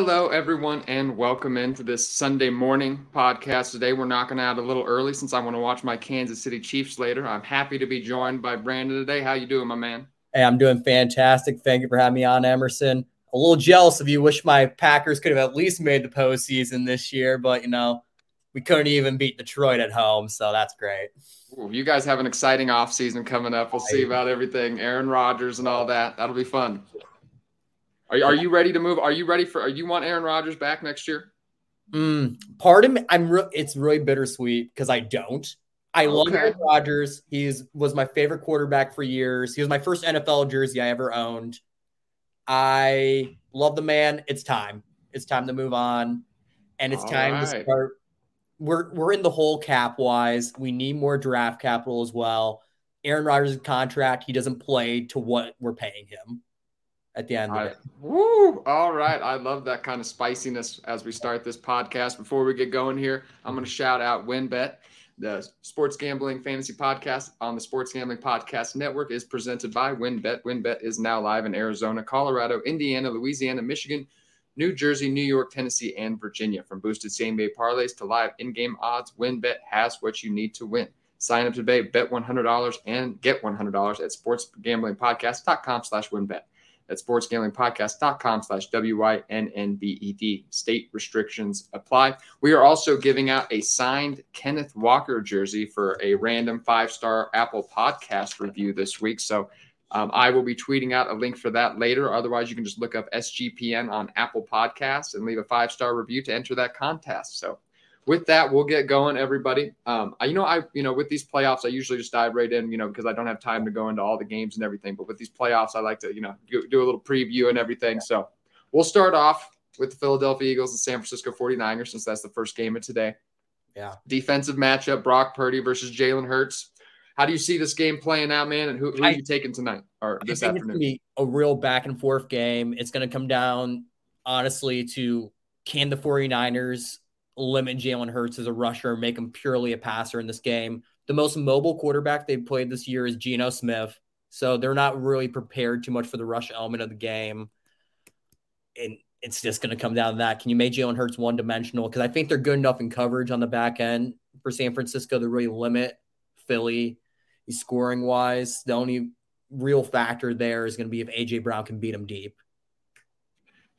Hello, everyone, and welcome into this Sunday morning podcast. Today, we're knocking out a little early since I want to watch my Kansas City Chiefs later. I'm happy to be joined by Brandon today. How you doing, my man? Hey, I'm doing fantastic. Thank you for having me on, Emerson. A little jealous of you. Wish my Packers could have at least made the postseason this year, but you know, we couldn't even beat Detroit at home, so that's great. Ooh, you guys have an exciting offseason coming up. We'll see about everything, Aaron Rodgers and all that. That'll be fun. Are, are you ready to move? Are you ready for? Are you want Aaron Rodgers back next year? Mm, pardon me. I'm. Re- it's really bittersweet because I don't. I okay. love Aaron Rodgers. He's was my favorite quarterback for years. He was my first NFL jersey I ever owned. I love the man. It's time. It's time to move on, and it's All time right. to start. We're we're in the hole cap wise. We need more draft capital as well. Aaron Rodgers' contract. He doesn't play to what we're paying him at the end of it. Woo! All right. I love that kind of spiciness as we start this podcast. Before we get going here, I'm going to shout out WynnBET. The sports gambling fantasy podcast on the Sports Gambling Podcast Network is presented by WynnBET. WynnBET is now live in Arizona, Colorado, Indiana, Louisiana, Michigan, New Jersey, New York, Tennessee, and Virginia. From boosted same day parlays to live in game odds, WynnBET has what you need to win. Sign up today, bet $100 and get $100 at sportsgamblingpodcast.com slash wynnbet at sportsgamblingpodcast.com slash W-Y-N-N-B-E-T. State restrictions apply. We are also giving out a signed Kenneth Walker jersey for a random five-star Apple podcast review this week. So um, I will be tweeting out a link for that later. Otherwise, you can just look up SGPN on Apple Podcasts and leave a five-star review to enter that contest. So with that, we'll get going, everybody. Um, I, you know, I, you know, with these playoffs, I usually just dive right in, you know, because I don't have time to go into all the games and everything. But with these playoffs, I like to, you know, do, do a little preview and everything. So we'll start off with the Philadelphia Eagles and San Francisco 49ers, since that's the first game of today. Yeah. Defensive matchup: Brock Purdy versus Jalen Hurts. How do you see this game playing out, man? And who, who are you taking tonight or this afternoon? It's going to be a real back and forth game. It's going to come down, honestly, to can the 49ers limit Jalen Hurts as a rusher and make him purely a passer in this game. The most mobile quarterback they've played this year is Geno Smith. So they're not really prepared too much for the rush element of the game. And it's just going to come down to that. Can you make Jalen Hurts one dimensional? Because I think they're good enough in coverage on the back end for San Francisco to really limit Philly scoring wise. The only real factor there is going to be if AJ Brown can beat him deep.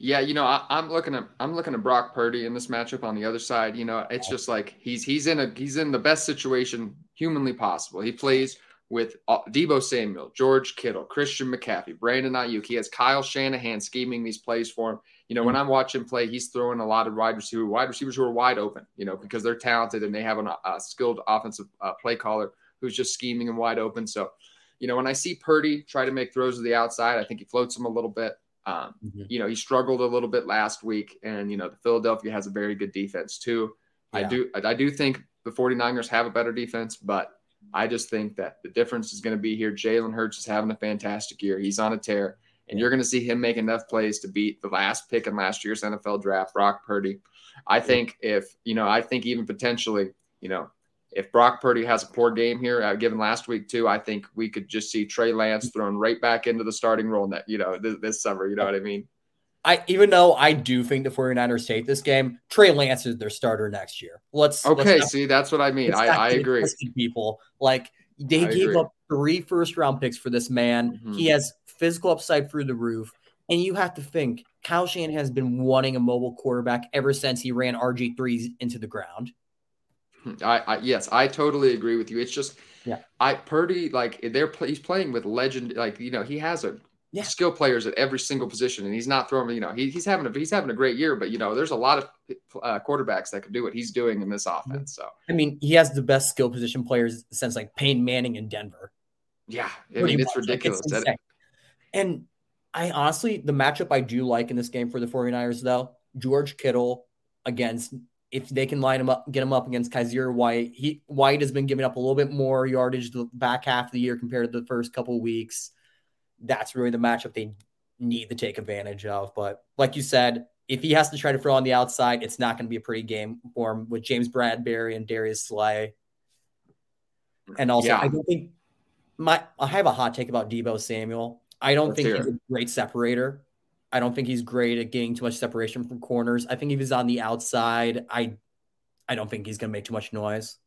Yeah, you know, I, am looking at I'm looking at Brock Purdy in this matchup on the other side. You know, it's just like he's he's in a he's in the best situation humanly possible. He plays with uh, Deebo Samuel, George Kittle, Christian McCaffrey, Brandon Aiyuk. He has Kyle Shanahan scheming these plays for him. You know, when I'm watching play, he's throwing a lot of wide receiver wide receivers who are wide open. You know, because they're talented and they have an, a skilled offensive uh, play caller who's just scheming and wide open. So, you know, when I see Purdy try to make throws to the outside, I think he floats him a little bit. Um, mm-hmm. You know, he struggled a little bit last week, and you know, the Philadelphia has a very good defense too. Yeah. I do, I do think the 49ers have a better defense, but I just think that the difference is going to be here. Jalen Hurts is having a fantastic year. He's on a tear, and you're going to see him make enough plays to beat the last pick in last year's NFL draft, Brock Purdy. I think if you know, I think even potentially, you know, if Brock Purdy has a poor game here, uh, given last week too, I think we could just see Trey Lance thrown right back into the starting role. That you know this, this, summer, you know what I mean. I even though I do think the 49ers take this game, Trey Lance is their starter next year. Let's okay. Let's see, that's what I mean. I, I agree. People like they I gave agree. up three first round picks for this man. Mm-hmm. He has physical upside through the roof, and you have to think Kyle Shanahan has been wanting a mobile quarterback ever since he ran RG threes into the ground. I, I, yes, I totally agree with you. It's just yeah, I Purdy like they're he's playing with legend like you know he has a yeah. skill players at every single position and he's not throwing you know he, he's having a he's having a great year but you know there's a lot of uh, quarterbacks that could do what he's doing in this offense so. I mean he has the best skill position players since like Peyton Manning in Denver. Yeah I mean it's ridiculous like, it's and I honestly the matchup I do like in this game for the 49ers though George Kittle against if they can line him up, get him up against Kyzir White. He White has been giving up a little bit more yardage the back half of the year compared to the first couple of weeks. That's really the matchup they need to take advantage of. But like you said, if he has to try to throw on the outside, it's not going to be a pretty game for him with James Bradberry and Darius Slay. And also, yeah. I don't think my I have a hot take about Deebo Samuel. I don't Let's think he's a great separator. I don't think he's great at getting too much separation from corners. I think if he's on the outside, I I don't think he's going to make too much noise.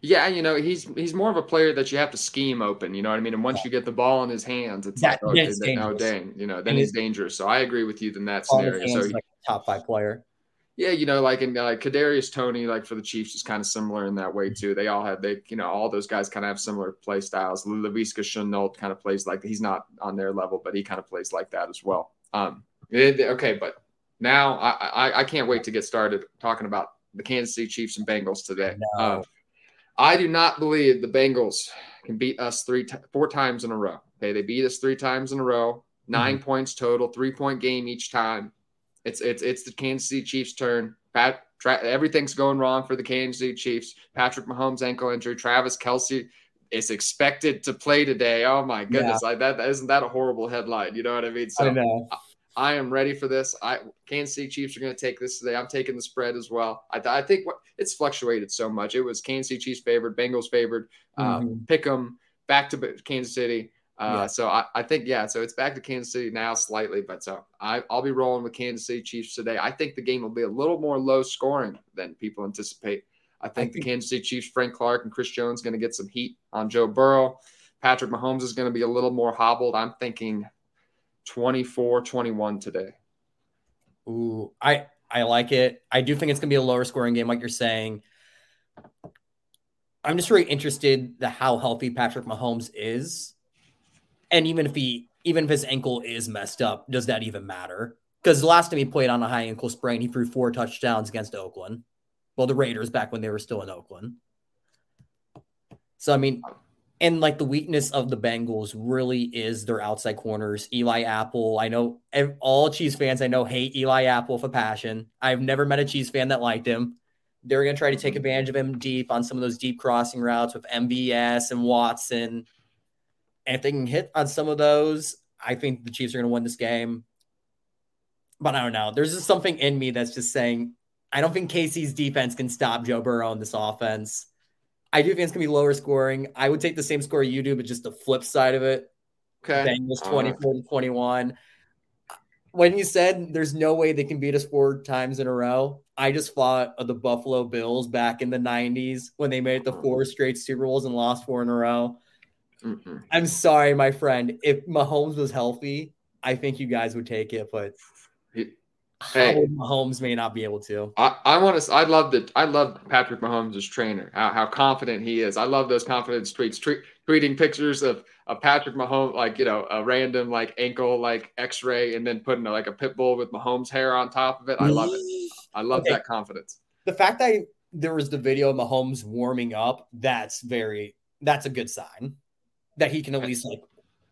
Yeah, you know, he's he's more of a player that you have to scheme open. You know what I mean? And once you get the ball in his hands, it's that, like, okay, oh, dang, you know, then and he's dangerous. So I agree with you in that scenario. So like top five player. Yeah, you know, like in like Kadarius Toney, like for the Chiefs, is kind of similar in that way too. They all have they, you know, all those guys kind of have similar play styles. Laviska Shenault kind of plays like he's not on their level, but he kind of plays like that as well. Um, it, okay, but now I, I, I can't wait to get started talking about the Kansas City Chiefs and Bengals today. Uh, I do not believe the Bengals can beat us three, t- four times in a row. Okay, they beat us three times in a row, 9 mm-hmm. points total, three point game each time. It's it's it's the Kansas City Chiefs' turn. Pat, tra- everything's going wrong for the Kansas City Chiefs. Patrick Mahomes ankle injury. Travis Kelce is expected to play today. Oh my goodness, yeah. like that isn't that a horrible headline? You know what I mean? So I know. I am ready for this. I Kansas City Chiefs are going to take this today. I'm taking the spread as well. I, I think what, it's fluctuated so much. It was Kansas City Chiefs favored, Bengals favored, uh, mm-hmm. pick them back to Kansas City. Uh, yeah. So I, I, think yeah. So it's back to Kansas City now slightly, but so I, I'll be rolling with Kansas City Chiefs today. I think the game will be a little more low scoring than people anticipate. I think, I think the Kansas City Chiefs, Frank Clark and Chris Jones, going to get some heat on Joe Burrow. Patrick Mahomes is going to be a little more hobbled. I'm thinking 24 21 today. Ooh, I I like it. I do think it's gonna be a lower scoring game, like you're saying. I'm just really interested the how healthy Patrick Mahomes is, and even if he even if his ankle is messed up, does that even matter? Because the last time he played on a high ankle sprain, he threw four touchdowns against Oakland. Well, the Raiders back when they were still in Oakland. So I mean, and like the weakness of the Bengals really is their outside corners. Eli Apple. I know all Chiefs fans I know hate Eli Apple for passion. I've never met a Chiefs fan that liked him. They're going to try to take mm-hmm. advantage of him deep on some of those deep crossing routes with MVS and Watson. And if they can hit on some of those, I think the Chiefs are going to win this game. But I don't know. There's just something in me that's just saying I don't think KC's defense can stop Joe Burrow in this offense. I do think it's gonna be lower scoring. I would take the same score you do, but just the flip side of it. Okay. Bengals 24 to 21. When you said there's no way they can beat us four times in a row, I just thought of the Buffalo Bills back in the 90s when they made it the uh-huh. four straight Super Bowls and lost four in a row. Mm-hmm. I'm sorry, my friend. If Mahomes was healthy, I think you guys would take it, but hey, Mahomes may not be able to. I, I want to. I love that. I love Patrick Mahomes as trainer. How, how confident he is. I love those confidence tweets. Tweet, tweeting pictures of, of Patrick Mahomes, like you know, a random like ankle like X-ray, and then putting a, like a pit bull with Mahomes hair on top of it. I love it. I love okay. that confidence. The fact that there was the video of Mahomes warming up, that's very. That's a good sign that he can at least like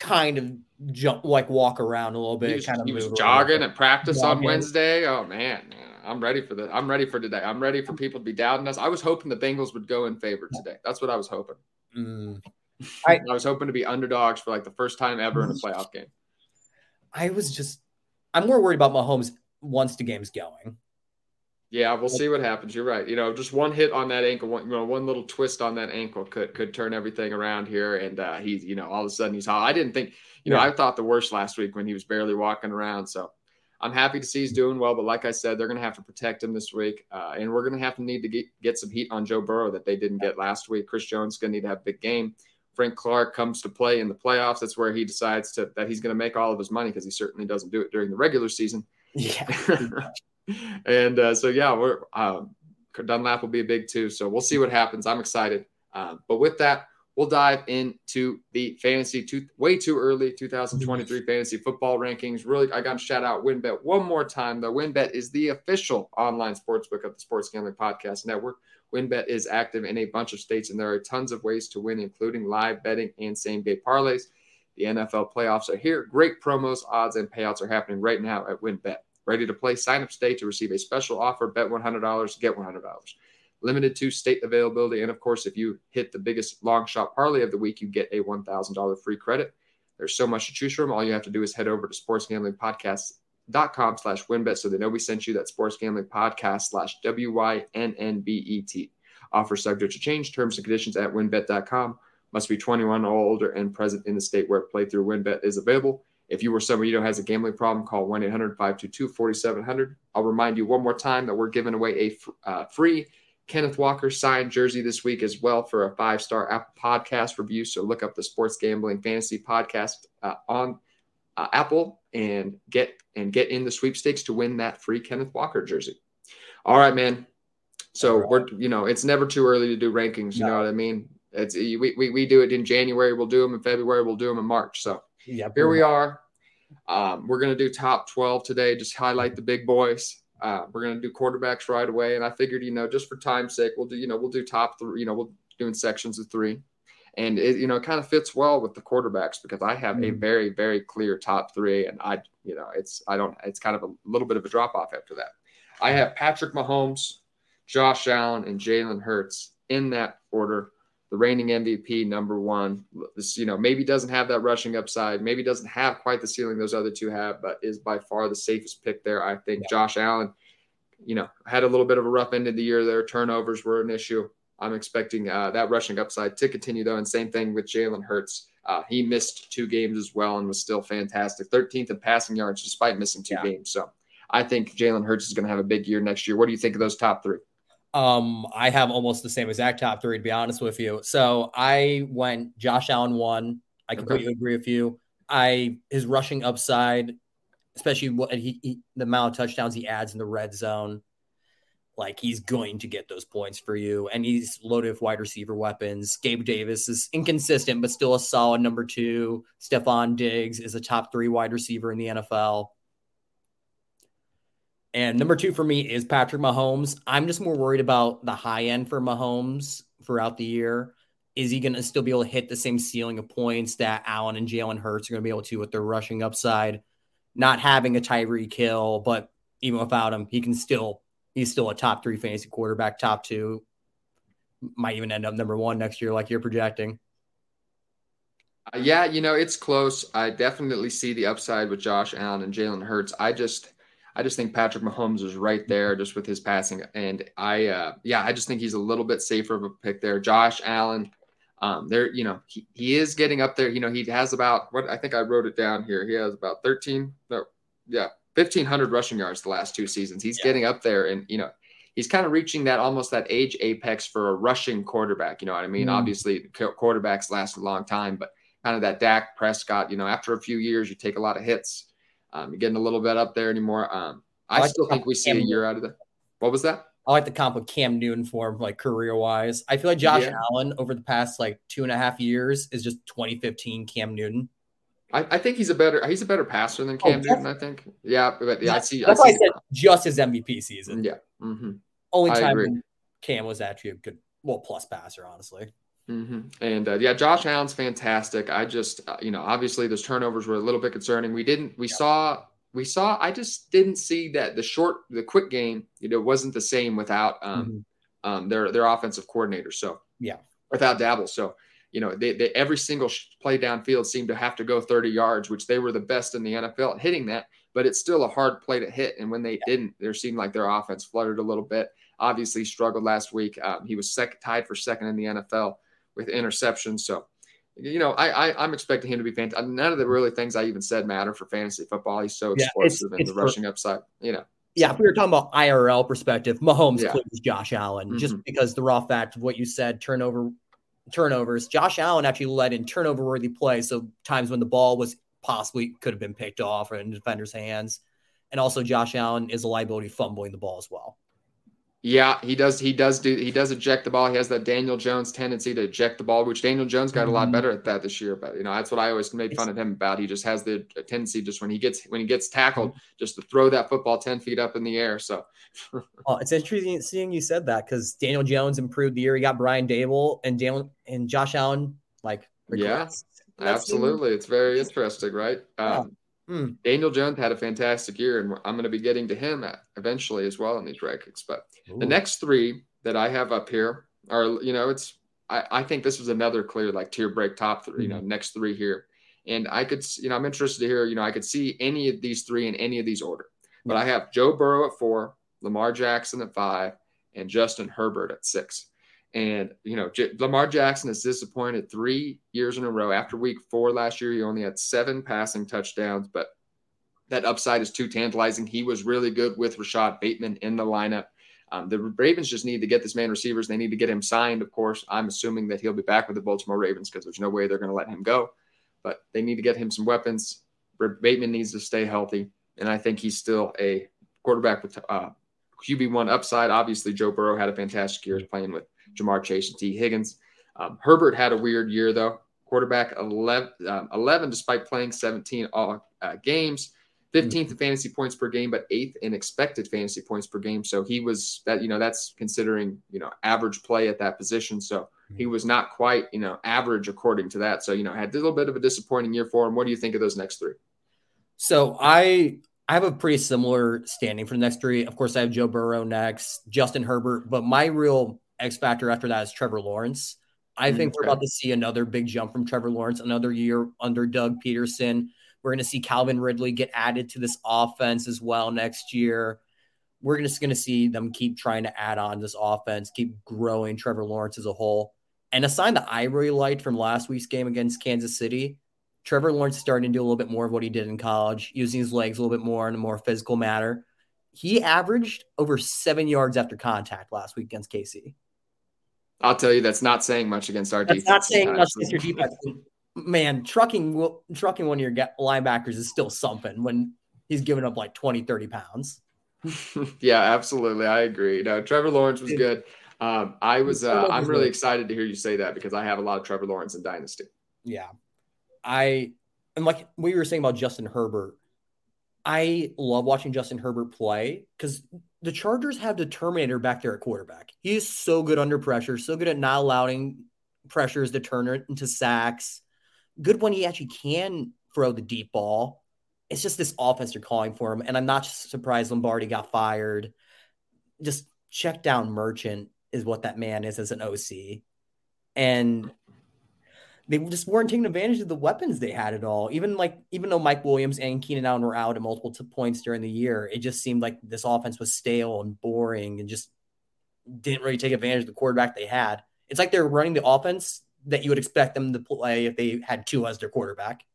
kind of jump, like walk around a little bit. He was, kind of he was jogging at practice jogging. on Wednesday. Oh man, I'm ready for the. I'm ready for today. I'm ready for people to be doubting us. I was hoping the Bengals would go in favor today. That's what I was hoping. Mm. I, I was hoping to be underdogs for like the first time ever in a playoff game. I was just, I'm more worried about Mahomes once the game's going. Yeah, we'll see what happens. You're right. You know, just one hit on that ankle, one, you know, one little twist on that ankle could could turn everything around here. And uh, he's, you know, all of a sudden he's hot. I didn't think, you yeah. know, I thought the worst last week when he was barely walking around. So I'm happy to see he's doing well. But like I said, they're going to have to protect him this week, uh, and we're going to have to need to get, get some heat on Joe Burrow that they didn't get last week. Chris Jones is going to need to have a big game. Frank Clark comes to play in the playoffs. That's where he decides to that he's going to make all of his money because he certainly doesn't do it during the regular season. Yeah. and uh, so yeah, we're um, Dunlap will be a big two. So we'll see what happens. I'm excited. Um, but with that, we'll dive into the fantasy too, way too early 2023 fantasy football rankings. Really, I got to shout out WynnBET one more time. The WynnBET is the official online sportsbook of the Sports Gambling Podcast Network. WynnBET is active in a bunch of states, and there are tons of ways to win, including live betting and same day parlays. The NFL playoffs are here. Great promos, odds, and payouts are happening right now at WynnBET. Ready to play? Sign up today to receive a special offer. Bet $100, get $100. Limited to state availability. And of course, if you hit the biggest long shot parlay of the week, you get a $1,000 free credit. There's so much to choose from. All you have to do is head over to sportsgamblingpodcast.com slash wynnbet so they know we sent you that sports gambling podcast slash W-Y-N-N-B-E-T. Offer subject to change. Terms and conditions at wynnbet.com. Must be 21 or older and present in the state where playthrough wynnbet is available. If you were somebody you know has a gambling problem, call 1 800 522 4700. I'll remind you one more time that we're giving away a uh, free Kenneth Walker signed jersey this week as well for a five star Apple podcast review. So look up the Sports Gambling Fantasy Podcast uh, on uh, Apple and get and get in the sweepstakes to win that free Kenneth Walker jersey. All right, man. So right. we're you know it's never too early to do rankings. You no. know what I mean? It's we, we we do it in January. We'll do them in February. We'll do them in March. So yeah, here we are. Um, we're gonna do top twelve today. Just highlight the big boys. Uh, we're gonna do quarterbacks right away. And I figured, you know, just for time's sake, we'll do you know we'll do top three. You know, we'll do in sections of three. And it, you know, kind of fits well with the quarterbacks because I have mm-hmm. a very, very clear top three, and I, you know, it's I don't, it's kind of a little bit of a drop off after that. I have Patrick Mahomes, Josh Allen, and Jalen Hurts in that order. The reigning MVP, number one. This, you know, maybe doesn't have that rushing upside, maybe doesn't have quite the ceiling those other two have, but is by far the safest pick there. I think yeah. Josh Allen, you know, had a little bit of a rough end of the year there. Turnovers were an issue. I'm expecting uh, that rushing upside to continue, though. And same thing with Jalen Hurts. Uh, he missed two games as well and was still fantastic. 13th in passing yards despite missing two yeah. games. So I think Jalen Hurts is going to have a big year next year. What do you think of those top three? Um, I have almost the same exact top three, to be honest with you. So I went Josh Allen one. I completely okay. agree with you. I his rushing upside, especially what he, he the amount of touchdowns he adds in the red zone like he's going to get those points for you. And he's loaded with wide receiver weapons. Gabe Davis is inconsistent, but still a solid number two. Stefon Diggs is a top three wide receiver in the NFL. And number two for me is Patrick Mahomes. I'm just more worried about the high end for Mahomes throughout the year. Is he going to still be able to hit the same ceiling of points that Allen and Jalen Hurts are going to be able to with their rushing upside? Not having a Tyreek Hill, but even without him, he can still he's still a top three fantasy quarterback, top two, might even end up number one next year, like you're projecting. Uh, yeah, you know it's close. I definitely see the upside with Josh Allen and Jalen Hurts. I just, I just think Patrick Mahomes is right there, just with his passing, and I, uh, yeah, I just think he's a little bit safer of a pick there. Josh Allen, um, there, you know, he, he is getting up there. You know, he has about what I think I wrote it down here. He has about 13, no, yeah, 1500 rushing yards the last two seasons. He's yeah. getting up there and, you know, he's kind of reaching that almost that age apex for a rushing quarterback. You know what I mean? Mm. Obviously, quarterbacks last a long time, but kind of that Dak Prescott, you know, after a few years, you take a lot of hits. Um, getting a little bit up there anymore. Um, I, I like still think we see Cam a year out of the. What was that? I like the comp with Cam Newton for like career wise. I feel like Josh yeah. Allen over the past like two and a half years is just 2015 Cam Newton. I, I, think he's a better he's a better passer than Cam oh, Newton. I think. Yeah, but yeah, I see. That's I, see I said just his MVP season. Yeah. Mm-hmm. Only time Cam was actually a good, well, plus passer, honestly. Mm-hmm. And uh, yeah, Josh Allen's fantastic. I just, uh, you know, obviously those turnovers were a little bit concerning. We didn't, we yeah. saw, we saw. I just didn't see that the short, the quick game, you know, wasn't the same without um, mm-hmm. um, their their offensive coordinator. So yeah, without Daboll. So you know, they, they, every single play downfield seemed to have to go 30 yards, which they were the best in the NFL at hitting that. But it's still a hard play to hit. And when they yeah. didn't, there seemed like their offense fluttered a little bit. Obviously, struggled last week. Um, he was second, tied for second in the NFL with interceptions. So, you know, I, I am expecting him to be fantastic. None of the really things I even said matter for fantasy football. He's so explosive yeah, it's, in the rushing upside. You know. Yeah, if we were talking about IRL perspective, Mahomes yeah. clears Josh Allen mm-hmm. just because the raw fact of what you said, turnover turnovers. Josh Allen actually led in turnover worthy plays. So times when the ball was possibly could have been picked off or in defender's hands. And also Josh Allen is a liability fumbling the ball as well. Yeah, he does. He does do. He does eject the ball. He has that Daniel Jones tendency to eject the ball, which Daniel Jones got a lot mm-hmm. better at that this year. But you know, that's what I always made fun of him about. He just has the tendency, just when he gets when he gets tackled, mm-hmm. just to throw that football ten feet up in the air. So, oh, it's interesting seeing you said that because Daniel Jones improved the year he got Brian Daboll and Daniel and Josh Allen like regressed. yeah, absolutely. It's very interesting, right? Um, Mm. Daniel Jones had a fantastic year, and I'm going to be getting to him eventually as well in these rankings. But Ooh. the next three that I have up here are, you know, it's I, I think this was another clear like tier break top three, you know, mm-hmm. next three here. And I could, you know, I'm interested to hear, you know, I could see any of these three in any of these order. But I have Joe Burrow at four, Lamar Jackson at five, and Justin Herbert at six. And, you know, J- Lamar Jackson has disappointed three years in a row. After week four last year, he only had seven passing touchdowns, but that upside is too tantalizing. He was really good with Rashod Bateman in the lineup. Um, the Ravens just need to get this man receivers. They need to get him signed, of course. I'm assuming that he'll be back with the Baltimore Ravens because there's no way they're going to let him go. But they need to get him some weapons. Bateman needs to stay healthy. And I think he's still a quarterback with uh, QB1 upside. Obviously, Joe Burrow had a fantastic year playing with Ja'Marr Chase and Tee Higgins. Um, Herbert had a weird year, though. Quarterback 11, um, 11 despite playing 17 all uh, games. 15th in fantasy points per game, but eighth in expected fantasy points per game. So he was that, you know, that's considering, you know, average play at that position. So he was not quite, you know, average according to that. So, you know, had a little bit of a disappointing year for him. What do you think of those next three? So I I have a pretty similar standing for the next three. Of course, I have Joe Burrow next, Justin Herbert, but my real X factor after that is Trevor Lawrence. I mm, think we're about to see another big jump from Trevor Lawrence, another year under Doug Pederson. We're going to see Calvin Ridley get added to this offense as well next year. We're just going to see them keep trying to add on this offense, keep growing Trevor Lawrence as a whole. And a sign that I really liked from last week's game against Kansas City, Trevor Lawrence starting to do a little bit more of what he did in college, using his legs a little bit more in a more physical manner. He averaged over seven yards after contact last week against KC. I'll tell you, that's not saying much against our that's defense. Not saying much against your defense man, trucking trucking one of your linebackers is still something when he's giving up like 20, 30 pounds. yeah, absolutely. I agree. No, Trevor Lawrence was good. Um, I was uh, I'm really excited to hear you say that because I have a lot of Trevor Lawrence in Dynasty. Yeah. I and like we were saying about Justin Herbert, I love watching Justin Herbert play because the Chargers have the Terminator back there at quarterback. He is so good under pressure, so good at not allowing pressures to turn into sacks good when he actually can throw the deep ball. It's just this offense you're calling for him. And I'm not surprised Lombardi got fired. Just check down Merchant is what that man is as an OC. And they just weren't taking advantage of the weapons they had at all. Even like, even though Mike Williams and Keenan Allen were out at multiple points during the year, it just seemed like this offense was stale and boring and just didn't really take advantage of the quarterback they had. It's like they're running the offense that you would expect them to play if they had two as their quarterback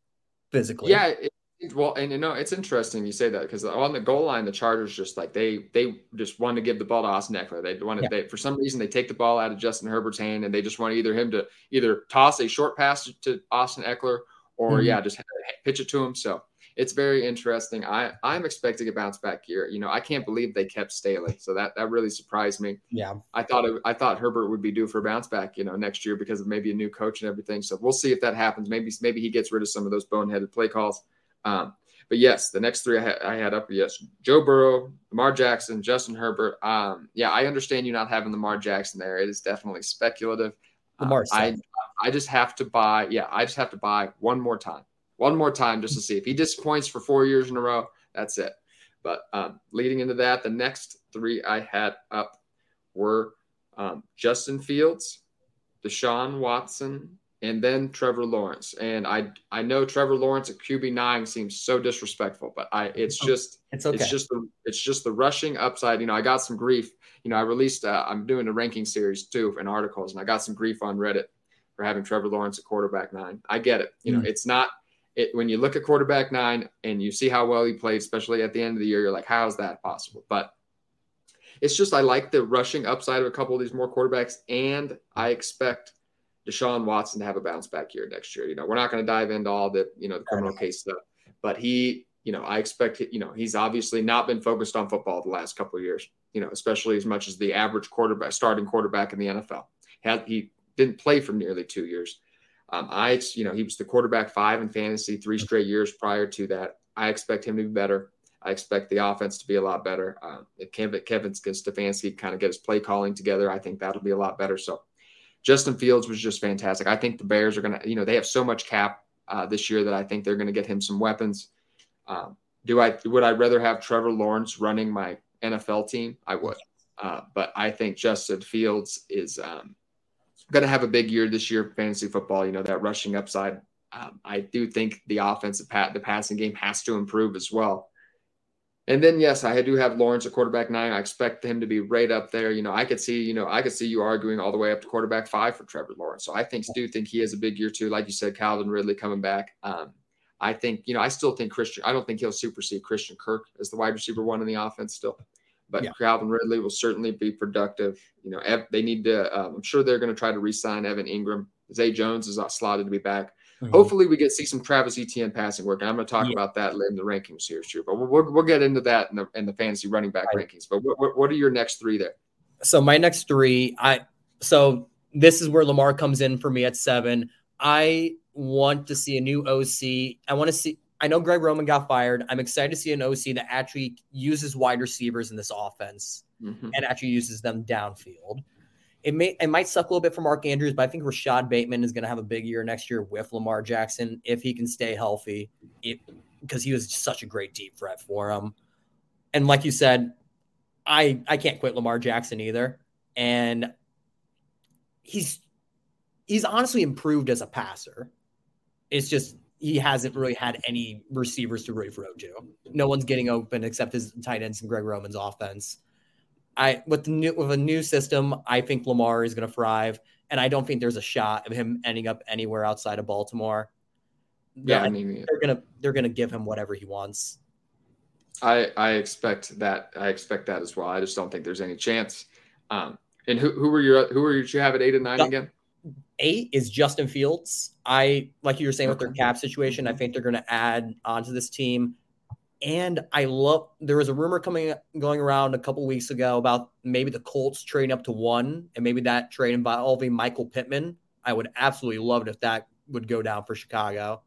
physically. Yeah. It, well, and you know, it's interesting you say that because on the goal line, the Chargers just like they they just want to give the ball to Austin Ekeler. They wanted yeah. they for some reason they take the ball out of Justin Herbert's hand and they just want either him to either toss a short pass to Austin Ekeler or mm-hmm. yeah, just pitch it to him. So it's very interesting. I I'm expecting a bounce back year. You know, I can't believe they kept Staley, so that that really surprised me. Yeah, I thought it, I thought Herbert would be due for a bounce back. You know, next year because of maybe a new coach and everything. So we'll see if that happens. Maybe maybe he gets rid of some of those boneheaded play calls. Um, but yes, the next three I, ha- I, had up, yes, Joe Burrow, Lamar Jackson, Justin Herbert. Um, yeah, I understand you not having Lamar Jackson there. It is definitely speculative. Um, I I just have to buy. Yeah, I just have to buy one more time one more time just to see if he disappoints for four years in a row. That's it. But um, leading into that, the next three I had up were um, Justin Fields, Deshaun Watson, and then Trevor Lawrence. And I I know Trevor Lawrence at QB nine seems so disrespectful, but I it's oh, just it's okay. It's just the it's just the rushing upside. You know, I got some grief. You know, I released uh, I'm doing a ranking series too and articles, and I got some grief on Reddit for having Trevor Lawrence at quarterback nine. I get it. You know, mm. it's not it, when you look at quarterback nine and you see how well he played, especially at the end of the year, you're like, how is that possible? But it's just I like the rushing upside of a couple of these more quarterbacks, and I expect Deshaun Watson to have a bounce back year next year. You know, we're not going to dive into all the you know the criminal case stuff, but he, you know, I expect you know he's obviously not been focused on football the last couple of years. You know, especially as much as the average quarterback, starting quarterback in the NFL. Had he didn't play for nearly two years. Um, I, you know, he was the quarterback five in fantasy three straight years prior to that. I expect him to be better. I expect the offense to be a lot better. Um, if Kevin, Kevin Stefanski kind of get his play calling together, I think that'll be a lot better. So Justin Fields was just fantastic. I think the Bears are going to, you know, they have so much cap uh, this year that I think they're going to get him some weapons. Um, do I would I rather have Trevor Lawrence running my NFL team? I would, uh, but I think Justin Fields is um, going to have a big year this year fantasy football. You know that rushing upside. Um, I do think the offensive pat the passing game has to improve as well. And then yes, I do have Lawrence at quarterback nine. I expect him to be right up there. You know, I could see, you know, I could see you arguing all the way up to quarterback five for Trevor Lawrence. So I think do think he has a big year too. Like you said, Calvin Ridley coming back. Um, I think, you know, I still think Christian, I don't think he'll supersede Christian Kirk as the wide receiver one in the offense still. But yeah. Calvin Ridley will certainly be productive. You know, they need to, um, I'm sure they're going to try to re sign Evan Engram. Zay Jones is not slotted to be back. Mm-hmm. Hopefully, we get see some Travis Etienne passing work. And I'm going to talk yeah. about that in the rankings here, too. But we'll, we'll, we'll, get into that in the, in the fantasy running back right. rankings. But what, what are your next three there? So my next three, I so this is where Lamar comes in for me at seven. I want to see a new OC. I want to see. I know Greg Roman got fired. I'm excited to see an OC that actually uses wide receivers in this offense mm-hmm. and actually uses them downfield. It may it might suck a little bit for Mark Andrews, but I think Rashod Bateman is going to have a big year next year with Lamar Jackson if he can stay healthy. because he was such a great deep threat for him. And like you said, I I can't quit Lamar Jackson either. And he's he's honestly improved as a passer. It's just he hasn't really had any receivers to really throw to. No one's getting open except his tight ends and Greg Roman's offense. I with the new with a new system, I think Lamar is going to thrive, and I don't think there's a shot of him ending up anywhere outside of Baltimore. Yeah, I mean, they're gonna they're gonna give him whatever he wants. I I expect that I expect that as well. I just don't think there's any chance. Um, and who who were your who were you should have at eight and nine again? Eight is Justin Fields. I like you were saying with their cap situation. I think they're going to add onto this team and I love there was a rumor coming going around a couple weeks ago about maybe the Colts trading up to one and maybe that trade involving Michael Pittman. I would absolutely love it if that would go down for Chicago.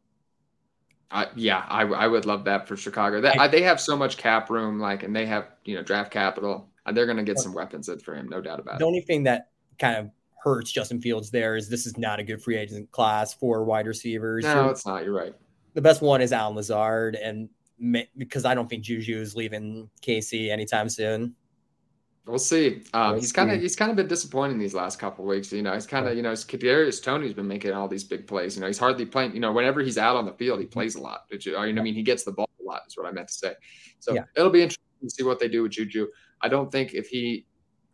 Uh, yeah, I, I would love that for Chicago. That, I, they have so much cap room, like, and they have you know draft capital. They're going to get some weapons in for him, no doubt about it. The only thing that kind of hurts Justin Fields there is this is not a good free agent class for wide receivers. No, it's not. You're right. The best one is Allen Lazard, and because I don't think Juju is leaving KC anytime soon. We'll see. Um, he's kind of he's kind of been disappointing these last couple weeks. You know, he's kind of you know, Kadarius Toney's been making all these big plays. You know, he's hardly playing. You know, whenever he's out on the field, he plays a lot. Or, you know, I mean, he gets the ball a lot. Is what I meant to say. So yeah. it'll be interesting to see what they do with Juju. I don't think if he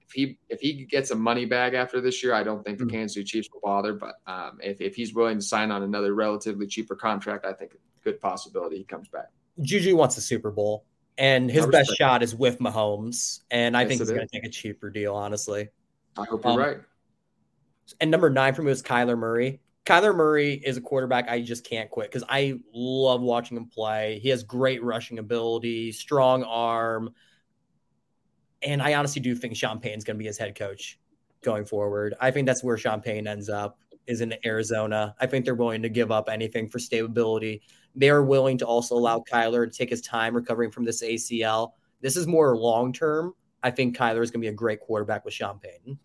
if he if he gets a money bag after this year, I don't think the mm-hmm. Kansas City Chiefs will bother. But um, if if he's willing to sign on another relatively cheaper contract, I think a good possibility he comes back. Juju wants a Super Bowl, and his best shot is with Mahomes, and I yes, think he's going to take a cheaper deal. Honestly, I hope you're um, right. And number nine for me was Kyler Murray. Kyler Murray is a quarterback I just can't quit because I love watching him play. He has great rushing ability, strong arm, and I honestly do think Sean Payton's going to be his head coach going forward. I think that's where Sean Payton ends up is in Arizona. I think they're willing to give up anything for stability. They are willing to also mm-hmm. allow Kyler to take his time recovering from this ACL. This is more long term. I think Kyler is going to be a great quarterback with Sean Payton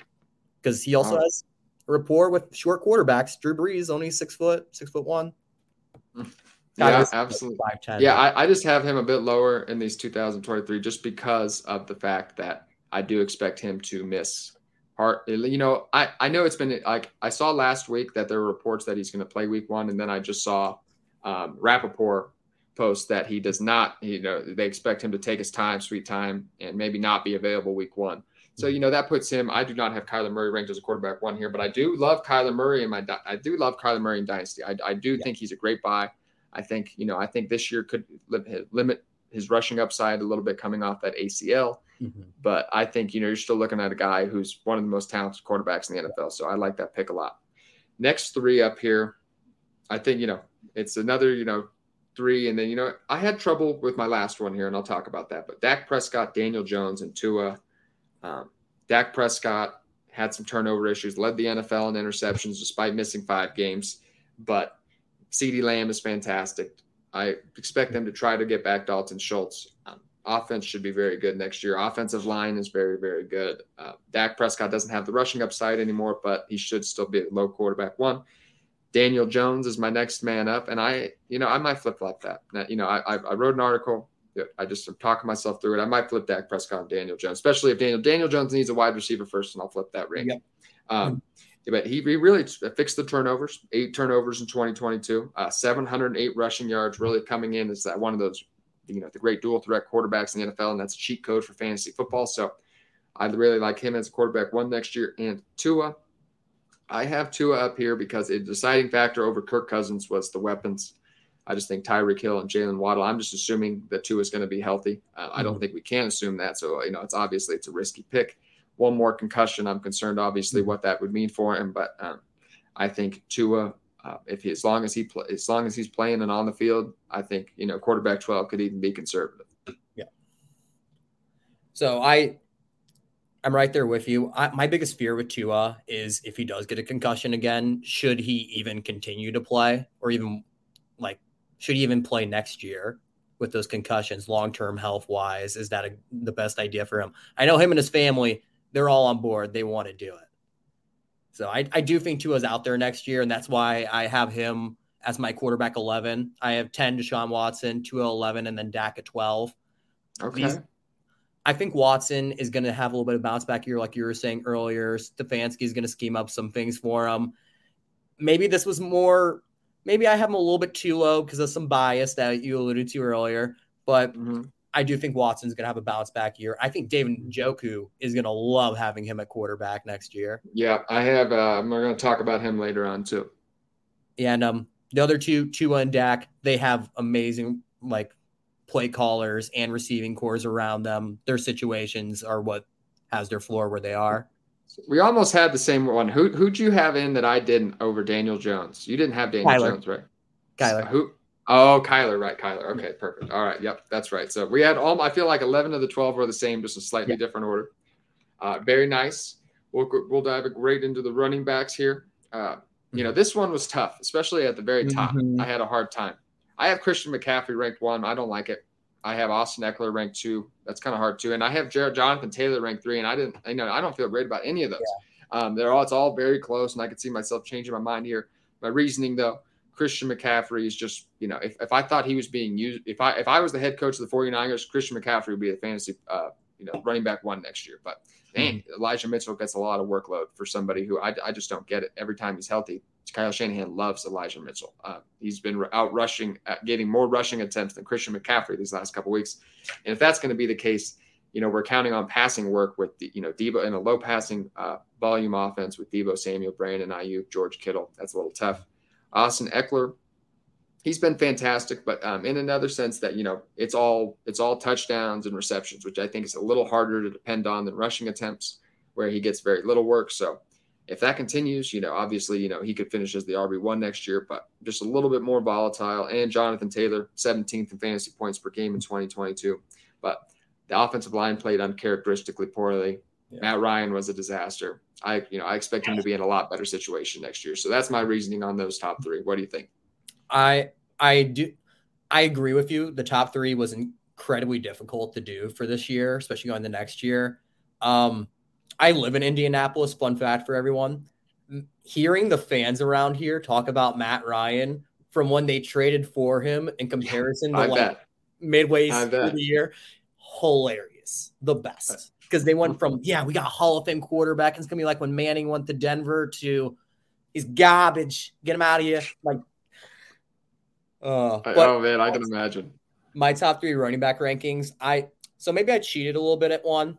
because he also wow. has a rapport with short quarterbacks. Drew Brees only six foot, six foot one. Mm. Yeah, absolutely. Five ten. yeah, I, I just have him a bit lower in these 2023 just because of the fact that I do expect him to miss Heart, you know, I, I know it's been like I saw last week that there were reports that he's going to play week one, and then I just saw um, Rapoport post that he does not, you know, they expect him to take his time, sweet time, and maybe not be available week one. So, you know, that puts him, I do not have Kyler Murray ranked as a quarterback one here, but I do love Kyler Murray and my, I do love Kyler Murray in Dynasty. I, I do yeah. think he's a great buy. I think, you know, I think this year could limit his rushing upside a little bit coming off that ACL. Mm-hmm. But I think, you know, you're still looking at a guy who's one of the most talented quarterbacks in the NFL. So I like that pick a lot. Next three up here, I think, you know, it's another, you know, three. And then, you know, I had trouble with my last one here, and I'll talk about that. But Dak Prescott, Daniel Jones, and Tua. Um, Dak Prescott had some turnover issues, led the NFL in interceptions despite missing five games. But CeeDee Lamb is fantastic. I expect them to try to get back Dalton Schultz. Um, offense should be very good next year. Offensive line is very, very good. Uh, Dak Prescott doesn't have the rushing upside anymore, but he should still be a low quarterback one. Daniel Jones is my next man up, and I, you know, I might flip flop that. You know, I, I wrote an article. I just am talking myself through it. I might flip Dak Prescott and Daniel Jones, especially if Daniel Daniel Jones needs a wide receiver first, and I'll flip that ring. Yep. Um, but he, he really fixed the turnovers. Eight turnovers in 2022, uh, 708 rushing yards. Really coming in as that one of those you know the great dual threat quarterbacks in the NFL, and that's a cheat code for fantasy football. So I really like him as a quarterback one next year. And Tua, I have Tua up here because a deciding factor over Kirk Cousins was the weapons. I just think Tyreek Hill and Jaylen Waddle. I'm just assuming that Tua is going to be healthy. Uh. I don't mm-hmm. think we can assume that. So you know, it's obviously it's a risky pick. One more concussion, I'm concerned obviously mm-hmm. what that would mean for him. But um, I think Tua, uh, if he as long as he play, as long as he's playing and on the field, I think you know quarterback 12 could even be conservative. Yeah. So I I'm right there with you. I, my biggest fear with Tua is if he does get a concussion again, should he even continue to play or even like should he even play next year with those concussions long term health wise? Is that a, the best idea for him? I know him and his family, they're all on board. They want to do it. So I, I do think Tua's out there next year, and that's why I have him as my quarterback 11. I have 10 Deshaun Watson, Tua 11, and then Dak at 12. Okay. These, I think Watson is going to have a little bit of bounce back here, like you were saying earlier. Stefanski is going to scheme up some things for him. Maybe this was more. Maybe I have him a little bit too low because of some bias that you alluded to earlier. But mm-hmm. I do think Watson's going to have a bounce back year. I think David Njoku is going to love having him at quarterback next year. Yeah, I have. Uh, I'm going to talk about him later on too. And um, the other two, Tua and Dak, they have amazing like play callers and receiving corps around them. Their situations are what has their floor where they are. We almost had the same one. Who who'd you have in that I didn't over Daniel Jones? You didn't have Daniel Kyler. Jones, right? Kyler. who? Oh, Kyler, right? Kyler. Okay, perfect. All right. Yep, that's right. So we had all. I feel like eleven of the twelve were the same, just a slightly different order. Uh, very nice. We'll we'll dive right into the running backs here. Uh, you know, mm-hmm. this one was tough, especially at the very top. Mm-hmm. I had a hard time. I have Christian McCaffrey ranked one. I don't like it. I have Austin Ekeler ranked two. That's kind of hard too. And I have Jared Jonathan Taylor ranked three. And I didn't, you know, I don't feel great about any of those. Yeah. Um, they're all, it's all very close. And I could see myself changing my mind here. My reasoning though, Christian McCaffrey is just, you know, if, if I thought he was being used, if I, if I was the head coach of the 49ers, Christian McCaffrey would be the fantasy, uh, you know, running back one next year. But man, mm-hmm. Elijah Mitchell gets a lot of workload for somebody who I, I just don't get it every time he's healthy. Kyle Shanahan loves Elijah Mitchell. Uh, he's been out rushing, uh, getting more rushing attempts than Christian McCaffrey these last couple weeks. And if that's going to be the case, you know, we're counting on passing work with, the, you know, Deebo in a low passing uh, volume offense with Deebo Samuel, Brandon Aiyuk, George Kittle. That's a little tough. Austin Ekeler, he's been fantastic, but um, in another sense that you know it's all it's all touchdowns and receptions, which I think is a little harder to depend on than rushing attempts, where he gets very little work. So if that continues, you know, obviously, you know, he could finish as the RB1 next year, but just a little bit more volatile. And Jonathan Taylor, 17th in fantasy points per game in 2022. But the offensive line played uncharacteristically poorly. Yeah. Matt Ryan was a disaster. I, you know, I expect him to be in a lot better situation next year. So that's my reasoning on those top three. What do you think? I, I do, I agree with you. The top three was incredibly difficult to do for this year, especially going the next year. Um, I live in Indianapolis. Fun fact for everyone: hearing the fans around here talk about Matt Ryan from when they traded for him in comparison to like midway through the year, hilarious, the best. Because they went from yeah, we got a Hall of Fame quarterback, it's gonna be like when Manning went to Denver to he's garbage, get him out of here. Like, uh, oh man, I can imagine. My top three running back rankings. I so maybe I cheated a little bit at one.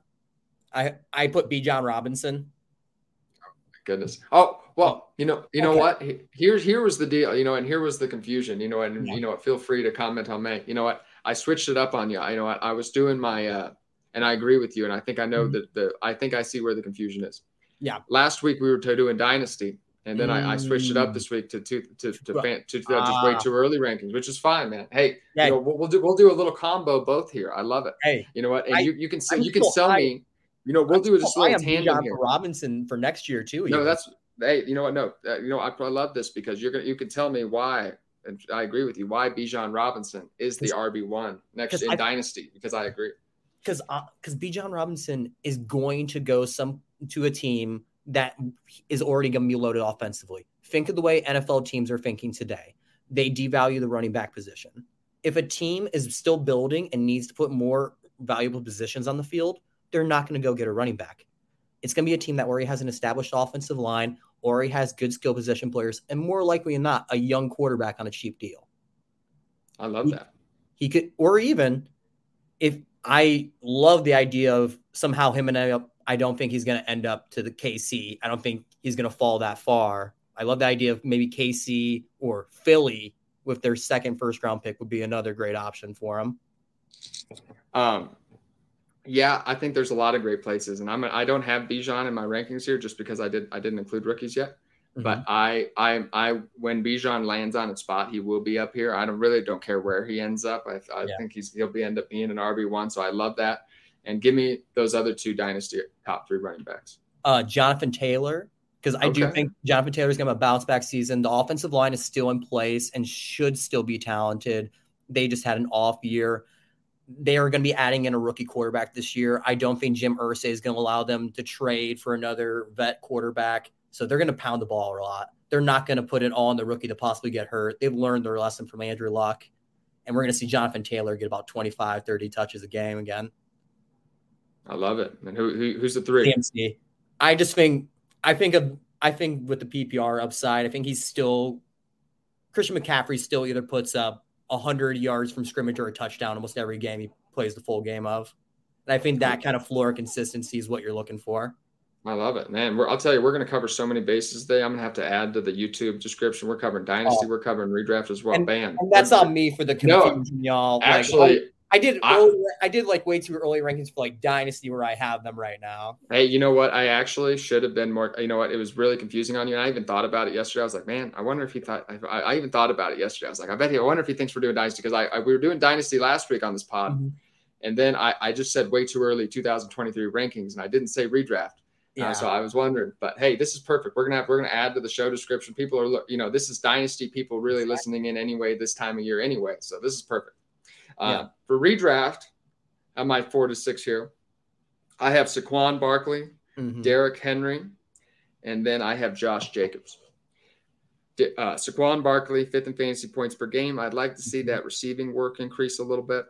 I I put Bijan Robinson. Oh, goodness. Oh well, you know, you know okay. what? Here here was the deal. You know, and here was the confusion. You know, and yeah. you know what? Feel free to comment on me. You know what? I switched it up on you. I know what? I was doing my, uh, and I agree with you. And I think I know mm-hmm. that the I think I see where the confusion is. Yeah. Last week we were to doing dynasty, and then mm. I, I, switched it up mm. this week to to to to, fan, to, to uh, just way too early rankings, which is fine, man. Hey, yeah. you know, we'll, we'll, do we'll do a little combo both here. I love it. Hey, you know what? And I, you you can you can sell me you know, we'll do this little tandem here. Robinson for next year too. No, that's hey. You know what? No, uh, you know I, I love this because you're gonna you can tell me why, and I agree with you. Why Bijan Robinson is the RB one next in I, Dynasty because I agree. Because because uh, Bijan Robinson is going to go some to a team that is already going to be loaded offensively. Think of the way NFL teams are thinking today. They devalue the running back position. If a team is still building and needs to put more valuable positions on the field, they're not going to go get a running back. It's going to be a team that already has an established offensive line, already has good skill position players, and more likely than not, a young quarterback on a cheap deal. I love that. he could, or even if I love the idea of somehow him and I, I don't think he's going to end up to the KC. I don't think he's going to fall that far. I love the idea of maybe KC or Philly with their second first round pick would be another great option for him. Um, yeah, I think there's a lot of great places, and I'm I don't have Bijan in my rankings here just because I did I didn't include rookies yet. Mm-hmm. But I I I when Bijan lands on its spot, he will be up here. I don't really don't care where he ends up. I, I yeah. think he's he'll be end up being an RB one, so I love that. And give me those other two dynasty top three running backs. Uh, Jonathan Taylor, because I okay. do think Jonathan Taylor's going to have a bounce back season. The offensive line is still in place and should still be talented. They just had an off year. They are going to be adding in a rookie quarterback this year. I don't think Jim Irsay is going to allow them to trade for another vet quarterback. So they're going to pound the ball a lot. They're not going to put it all on the rookie to possibly get hurt. They've learned their lesson from Andrew Luck. And we're going to see Jonathan Taylor get about 25, 30 touches a game again. I love it. And who, who who's the three? CMC. I just think I think of I think with the PPR upside, I think he's still Christian McCaffrey still either puts up hundred yards from scrimmage or a touchdown almost every game he plays the full game of. And I think that kind of floor consistency is what you're looking for. I love it, man. We're, I'll tell you, we're going to cover so many bases today. I'm going to have to add to the YouTube description. We're covering dynasty, oh. we're covering redraft as well. And, Bam. And that's on me for the confusion, no, y'all. Actually, like, I did. I, early, I did like way too early rankings for like Dynasty where I have them right now. Hey, you know what? I actually should have been more. You know what? It was really confusing on you. And I even thought about it yesterday. I was like, man, I wonder if he thought. I, I even thought about it yesterday. I was like, I bet he. I wonder if he thinks we're doing Dynasty because I, I, we were doing Dynasty last week on this pod, mm-hmm. and then I, I just said way too early 2023 rankings, and I didn't say redraft. Yeah. Uh, so I was wondering, but hey, this is perfect. We're gonna have we're gonna add to the show description. People are, you know, this is Dynasty. People really listening in anyway this time of year anyway. So this is perfect. Uh, yeah. For redraft, at my four to six here. I have Saquon Barkley, mm-hmm. Derrick Henry, and then I have Josh Jacobs. Uh, Saquon Barkley, fifth in fantasy points per game. I'd like to see mm-hmm. that receiving work increase a little bit.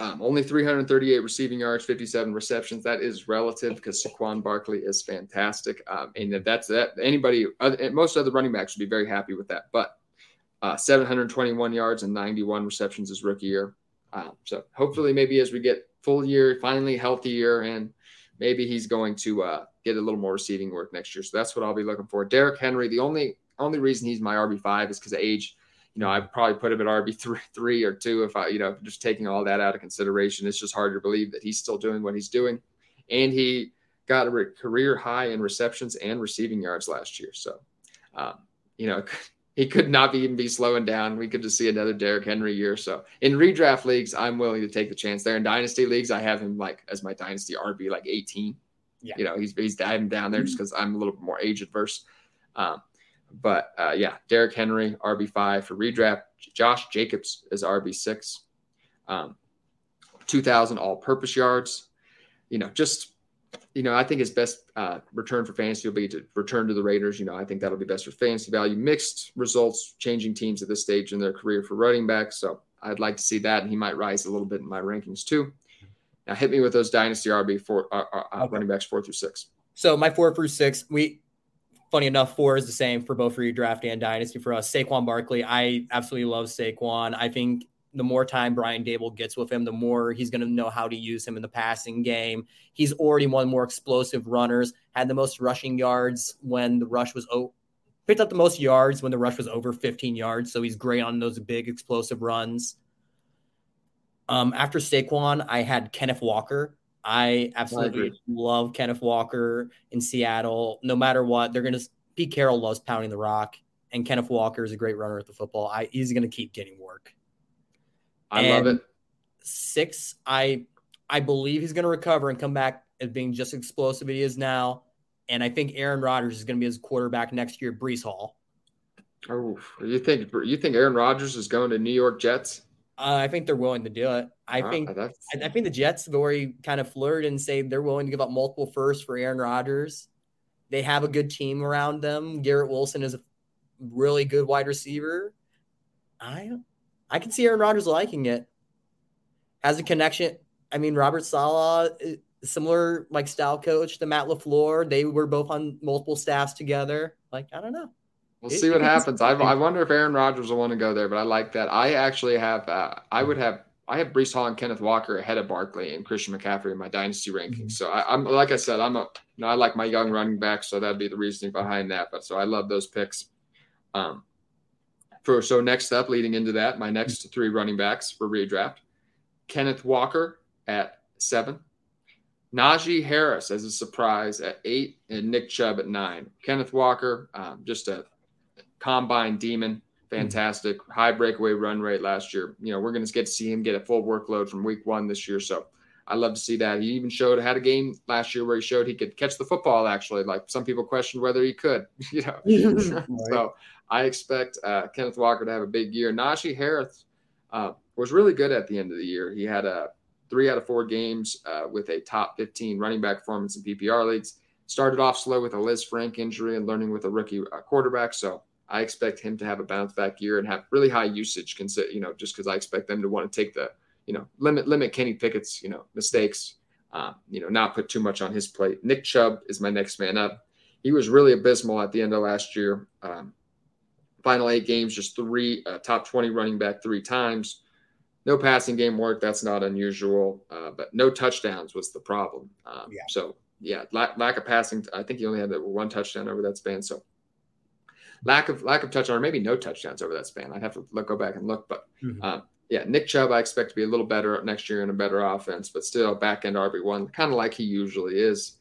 Um, only 338 receiving yards, 57 receptions. That is relative because Saquon Barkley is fantastic. Um, and that's that, anybody, other, most other running backs would be very happy with that. But uh, 721 yards and 91 receptions his rookie year. Um, so hopefully, maybe as we get full year, finally healthier, and maybe he's going to uh, get a little more receiving work next year. So that's what I'll be looking for. Derrick Henry, the only only reason he's my RB five is because of age. You know, I probably put him at RB three, three or two if I, you know, just taking all that out of consideration. It's just hard to believe that he's still doing what he's doing, and he got a career high in receptions and receiving yards last year. So, um, you know, he could not be, even be slowing down. We could just see another Derrick Henry year. So in redraft leagues, I'm willing to take the chance there. In dynasty leagues, I have him like as my dynasty RB like 18. Yeah. You know, he's he's diving down there just because I'm a little bit more age adverse. Um, but uh, yeah, Derrick Henry RB five for redraft. Josh Jacobs is RB six. Um, 2,000 all-purpose yards. You know, just you know, I think his best uh, return for fantasy will be to return to the Raiders. You know, I think that'll be best for fantasy value. Mixed results, changing teams at this stage in their career for running backs. So I'd like to see that, and he might rise a little bit in my rankings too. Now, hit me with those dynasty RB four uh, uh, uh, okay. running backs four through six. So my four through six, we funny enough, four is the same for both redraft and dynasty for us. Saquon Barkley, I absolutely love Saquon. I think the more time Brian Daboll gets with him, the more he's going to know how to use him in the passing game. He's already one of the more explosive runners, had the most rushing yards when the rush was oh, picked up the most yards when the rush was over 15 yards. So he's great on those big explosive runs. Um, after Saquon, I had Kenneth Walker. I absolutely I love Kenneth Walker in Seattle. No matter what, they're going to. Pete Carroll loves pounding the rock, and Kenneth Walker is a great runner at the football. I, he's going to keep getting work. I and love it. Six, I I believe he's going to recover and come back as being just explosive as he is now. And I think Aaron Rodgers is going to be his quarterback next year. Breece Hall. Oh, you think you think Aaron Rodgers is going to New York Jets? Uh, I think they're willing to do it. I ah, think I, I, think the Jets have already kind of flirted and say they're willing to give up multiple firsts for Aaron Rodgers. They have a good team around them. Garrett Wilson is a really good wide receiver. I I can see Aaron Rodgers liking it. Has a connection. I mean, Robert uh, similar like style coach to Matt LaFleur. They were both on multiple staffs together. Like, I don't know. We'll see what happens. I, I wonder if Aaron Rodgers will want to go there, but I like that. I actually have, uh, I would have, I have Breece Hall and Kenneth Walker ahead of Barkley and Christian McCaffrey in my dynasty rankings. So I, am like I said, I'm a, you know, I like my young running back, so that'd be the reasoning behind that. But so I love those picks. Um, for so next up, leading into that, my next three running backs for redraft: Kenneth Walker at seven, Najee Harris as a surprise at eight, and Nick Chubb at nine. Kenneth Walker, um, just a combine demon. Fantastic. High breakaway run rate last year. You know, we're going to get to see him get a full workload from week one this year. So I love to see that. He even showed, had a game last year where he showed he could catch the football, actually. Like some people questioned whether he could, you know. right. So I expect uh, Kenneth Walker to have a big year. Najee Harris uh, was really good at the end of the year. He had a three out of four games uh, with a top 15 running back performance in PPR leagues. Started off slow with a Lisfranc injury and learning with a rookie uh, quarterback. So I expect him to have a bounce back year and have really high usage. Consider you know just because I expect them to want to take the you know limit limit Kenny Pickett's you know mistakes. Um, you know not put too much on his plate. Nick Chubb is my next man up. He was really abysmal at the end of last year. Um, final eight games, just three uh, top twenty running back three times. No passing game work. That's not unusual, uh, but no touchdowns was the problem. Um, yeah. So yeah, lack, lack of passing. I think he only had one touchdown over that span. So lack of lack of touchdown or maybe no touchdowns over that span. I'd have to look, go back and look, but mm-hmm. um, yeah, Nick Chubb I expect to be a little better next year in a better offense, but still back end RB one, kind of like he usually is.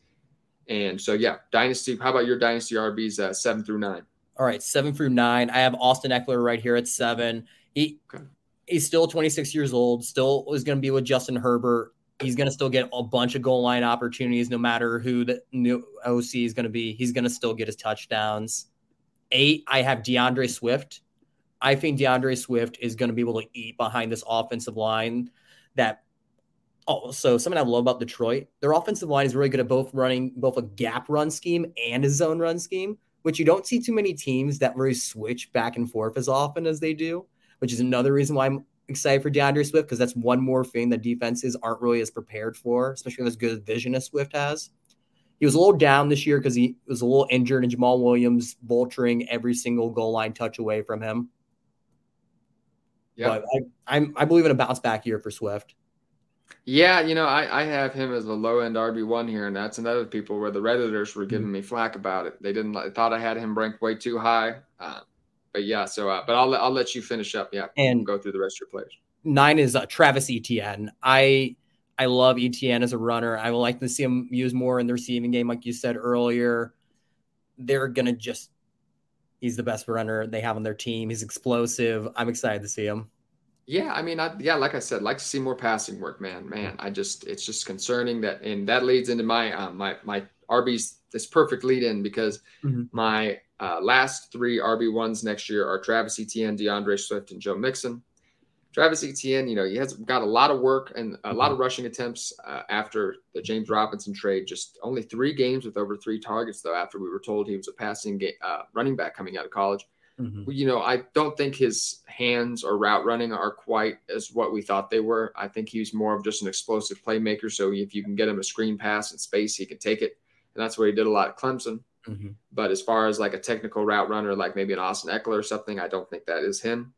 And so yeah, dynasty. How about your dynasty RBs uh, seven through nine? All right, seven through nine. I have Austin Ekeler right here at seven. He okay. he's still 26 years old. Still is going to be with Justin Herbert. He's going to still get a bunch of goal line opportunities, no matter who the new OC is going to be. He's going to still get his touchdowns. Eight, I have D'Andre Swift. I think D'Andre Swift is going to be able to eat behind this offensive line. That also something I love about Detroit, their offensive line is really good at both running both a gap run scheme and a zone run scheme, which you don't see too many teams that really switch back and forth as often as they do. Which is another reason why I'm excited for D'Andre Swift because that's one more thing that defenses aren't really as prepared for, especially with as good a vision as Swift has. He was a little down this year because he was a little injured, and Jamaal Williams vulturing every single goal line touch away from him. Yeah, I, I'm I believe in a bounce back year for Swift. Yeah, you know, I, I have him as a low end RB one here, and that's another people where the redditors were giving mm-hmm. me flack about it. They didn't they thought I had him ranked way too high. Uh, but yeah, so uh, but I'll I'll let you finish up. Yeah, and go through the rest of your players. Nine is uh, Travis Etienne. I I love Etienne as a runner. I would like to see him use more in the receiving game, like you said earlier. They're gonna just he's the best runner they have on their team. He's explosive. I'm excited to see him. Yeah, I mean, I, yeah, like I said, like to see more passing work, man. Man, I just it's just concerning that, and that leads into my um, my my RB's this perfect lead in because mm-hmm. my uh, last three RB ones next year are Travis Etienne, D'Andre Swift, and Joe Mixon. Travis Etienne, you know, he has got a lot of work and a lot of mm-hmm. rushing attempts uh, after the James Robinson trade. Just only three games with over three targets, though, after we were told he was a passing game, uh, running back coming out of college. Mm-hmm. You know, I don't think his hands or route running are quite as what we thought they were. I think he's more of just an explosive playmaker. So if you can get him a screen pass in space, he can take it. And that's what he did a lot at Clemson. Mm-hmm. But as far as like a technical route runner, like maybe an Austin Ekeler or something, I don't think that is him.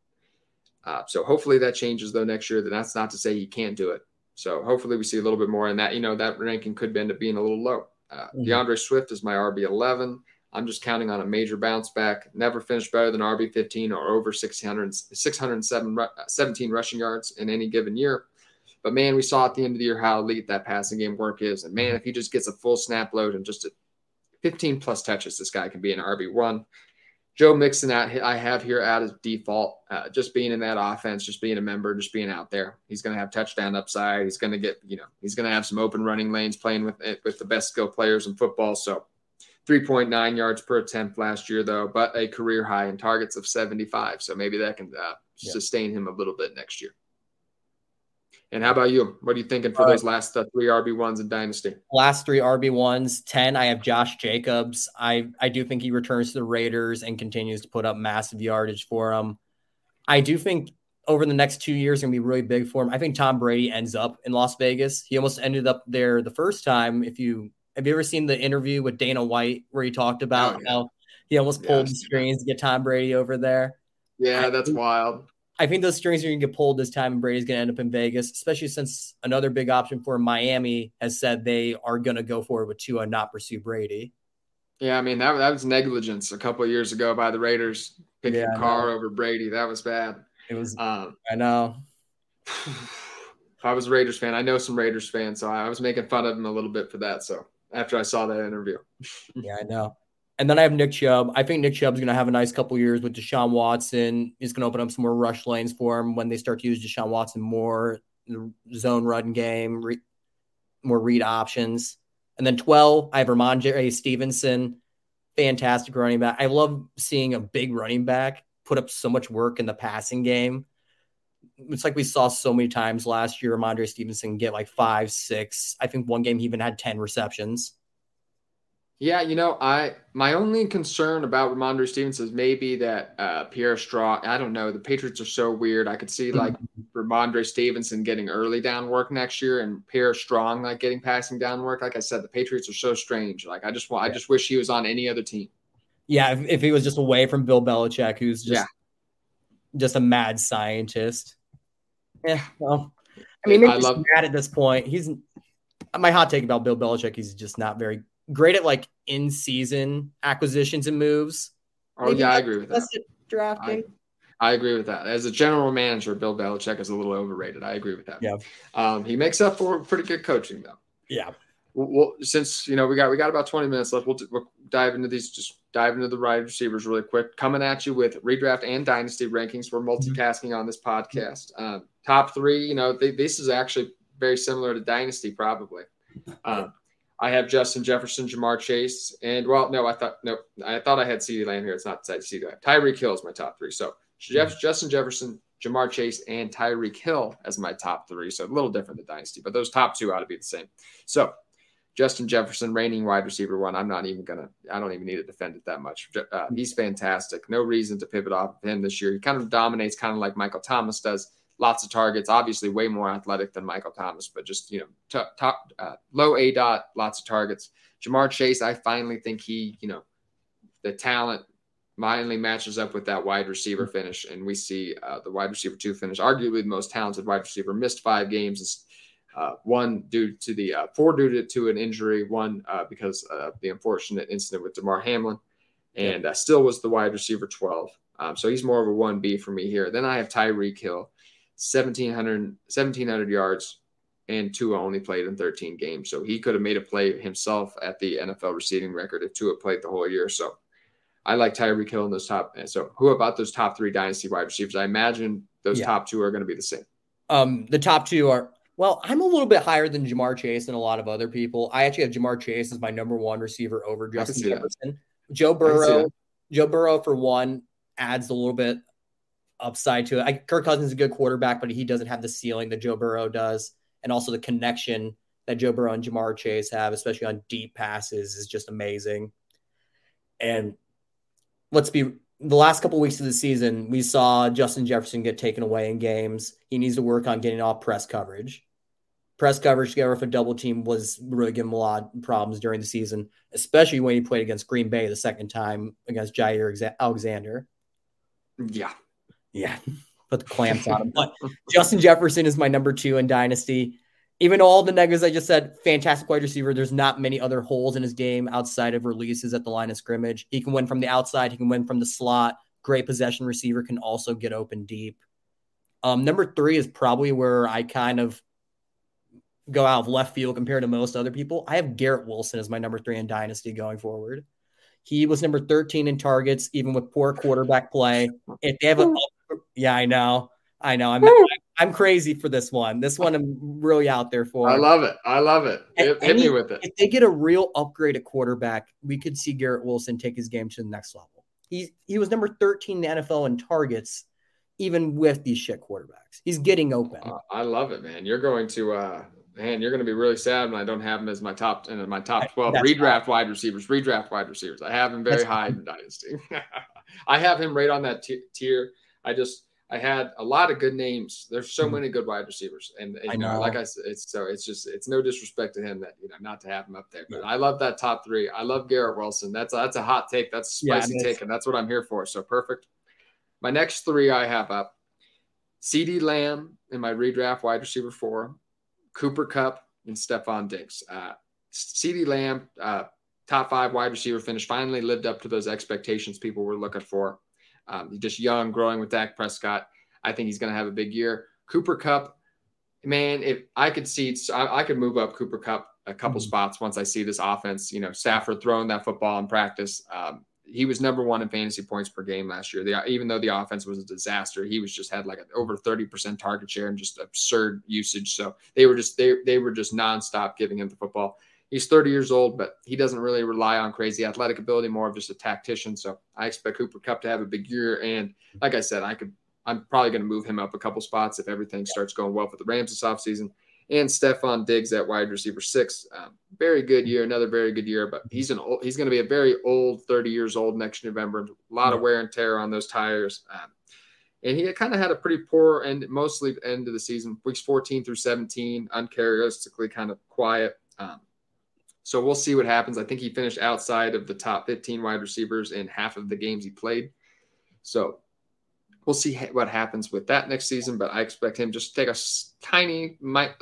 Uh, so hopefully that changes though next year. Then that's not to say he can't do it. So hopefully we see a little bit more in that. You know that ranking could end up being a little low. Uh, mm-hmm. D'Andre Swift is my RB 11. I'm just counting on a major bounce back. Never finished better than RB 15 or over 600, 607 17 rushing yards in any given year. But man, we saw at the end of the year how elite that passing game work is. And man, if he just gets a full snap load and just a 15 plus touches, this guy can be an RB one. Joe Mixon I have here out as default, uh, just being in that offense, just being a member, just being out there. He's going to have touchdown upside. He's going to get, you know, he's going to have some open running lanes playing with it with the best skill players in football. So 3.9 yards per attempt last year, though, but a career high in targets of 75. So maybe that can uh, yeah. sustain him a little bit next year. And how about you? What are you thinking for All those last uh, three RB ones in Dynasty? Last three RB ones, ten. I have Josh Jacobs. I I do think he returns to the Raiders and continues to put up massive yardage for them. I do think over the next two years going to be really big for him. I think Tom Brady ends up in Las Vegas. He almost ended up there the first time. If you have you ever seen the interview with Dana White where he talked about oh, yeah. how He almost pulled the strings to get Tom Brady over there. Yeah, I that's think, wild. I think those strings are going to get pulled this time, and Brady's going to end up in Vegas, especially since another big option for Miami has said they are going to go forward with Tua and not pursue Brady. Yeah, I mean that that was negligence a couple of years ago by the Raiders picking yeah, Carr over Brady. That was bad. It was. Um, I know. I was a Raiders fan, I know some Raiders fans, so I was making fun of him a little bit for that. So after I saw that interview, yeah, I know. And then I have Nick Chubb. I think Nick Chubb's going to have a nice couple years with Deshaun Watson. He's going to open up some more rush lanes for him when they start to use Deshaun Watson more, the zone run game, re- more read options. And then 12, I have Rhamondre Stevenson, fantastic running back. I love seeing a big running back put up so much work in the passing game it's like we saw so many times last year. Rhamondre Stevenson get like five, six. I think one game he even had ten receptions. Yeah, you know, I my only concern about Rhamondre Stevenson is maybe that uh, Pierre Strong. I don't know. The Patriots are so weird. I could see like mm-hmm. Stevenson getting early down work next year, and Pierre Strong like getting passing down work. Like I said, the Patriots are so strange. Like I just want, yeah. I just wish he was on any other team. Yeah, if, if he was just away from Bill Belichick, who's just yeah. Just a mad scientist. Yeah, well, I mean, maybe I love mad at this point. He's my hot take about Bill Belichick. He's just not very great at like in season acquisitions and moves. Oh maybe yeah, I agree with that. Drafting. I, I, agree with that. As a general manager, Bill Belichick is a little overrated. I agree with that. Yeah. Um, he makes up for pretty good coaching though. Yeah. Well, since you know we got we got about 20 minutes left, we'll, we'll dive into these. Just dive into the wide receivers really quick. Coming at you with redraft and dynasty rankings. We're mm-hmm. multitasking on this podcast. Um, top three, you know, they, this is actually very similar to dynasty, probably. Um, I have Justin Jefferson, Ja'Marr Chase, and well, no, I thought no, I thought I had CeeDee Lamb here. It's not CeeDee Lamb. Tyreek Hill is my top three. So Jeff, mm-hmm. Justin Jefferson, Ja'Marr Chase, and Tyreek Hill as my top three. So a little different than dynasty, but those top two ought to be the same. So Justin Jefferson, reigning wide receiver one. I'm not even gonna. I don't even need to defend it that much. Uh, he's fantastic. No reason to pivot off of him this year. He kind of dominates, kind of like Michael Thomas does. Lots of targets. Obviously, way more athletic than Michael Thomas, but just you know, top, top uh, low aDOT, lots of targets. Ja'Marr Chase, I finally think he, you know, the talent finally matches up with that wide receiver finish, and we see uh, the wide receiver two finish, arguably the most talented wide receiver, missed five games uh, one due to the uh, four due to, to an injury, one uh, because of the unfortunate incident with Damar Hamlin, and uh, still was the wide receiver 12. Um, so he's more of a 1B for me here. Then I have Tyreek Hill, 1,700, 1,700 yards, and Tua only played in 13 games. So he could have made a play himself at the NFL receiving record if Tua played the whole year. So I like Tyreek Hill in those top. So who about those top three dynasty wide receivers? I imagine those yeah. top two are going to be the same. Um, the top two are well, I'm a little bit higher than Ja'Marr Chase and a lot of other people. I actually have Ja'Marr Chase as my number one receiver over Justin Jefferson. That. Joe Burrow, Joe Burrow for one adds a little bit upside to it. I, Kirk Cousins is a good quarterback, but he doesn't have the ceiling that Joe Burrow does, and also the connection that Joe Burrow and Ja'Marr Chase have, especially on deep passes, is just amazing. And let's be the last couple of weeks of the season, we saw Justin Jefferson get taken away in games. He needs to work on getting off press coverage press coverage together with a double team was really giving him a lot of problems during the season, especially when he played against Green Bay the second time against Jaire Alexander. Yeah. Yeah. Put the clamps on him. But Justin Jefferson is my number two in Dynasty. Even all the negatives I just said, fantastic wide receiver. There's not many other holes in his game outside of releases at the line of scrimmage. He can win from the outside, he can win from the slot. Great possession receiver, can also get open deep. Um, number three is probably where I kind of go out of left field compared to most other people. I have Garrett Wilson as my number three in Dynasty going forward. He was number 13 in targets, even with poor quarterback play. If they have a, yeah, I know, I know, I'm I'm crazy for this one. This one I'm really out there for. I love it. I love it. Hit, hit me with it. If they get a real upgrade at quarterback, we could see Garrett Wilson take his game to the next level. He he was number 13 in the NFL in targets, even with these shit quarterbacks. He's getting open. Uh, I love it, man. You're going to uh man, you're going to be really sad when I don't have him as my top in my top 12 That's redraft wide receivers, redraft wide receivers. I have him very That's high in dynasty. I have him right on that t- tier. I just I had a lot of good names. There's so mm-hmm. many good wide receivers, and, and you know, know, like I said, it's so it's just it's no disrespect to him that you know not to have him up there. But yeah. I love that top three. I love Garrett Wilson. That's that's a hot take. That's a spicy yeah, take, and that's what I'm here for. So perfect. My next three I have up: CeeDee Lamb in my redraft wide receiver four, Cooper Kupp, and Stefon Diggs. Uh, CeeDee Lamb, uh, top five wide receiver finish, finally lived up to those expectations people were looking for. Um, just young, growing with Dak Prescott. I think he's going to have a big year. Cooper Kupp, man, if I could see, I, I could move up Cooper Kupp a couple mm-hmm. spots once I see this offense. You know, Stafford throwing that football in practice. Um, he was number one in fantasy points per game last year. The, even though the offense was a disaster, he was just had like over 30% target share and just absurd usage. So they were just they they were just nonstop giving him the football. He's 30 years old, but he doesn't really rely on crazy athletic ability, more of just a tactician. So I expect Cooper Kupp to have a big year. And like I said, I could I'm probably going to move him up a couple spots if everything starts going well for the Rams this offseason. And Stefon Diggs at wide receiver six, um, very good year, another very good year. But he's an old, he's going to be a very old, 30 years old next November. A lot of wear and tear on those tires. Um, and he kind of had a pretty poor end, mostly end of the season, weeks 14 through 17, uncharacteristically kind of quiet. Um, so we'll see what happens. I think he finished outside of the top 15 wide receivers in half of the games he played. So we'll see what happens with that next season. But I expect him just take a tiny, might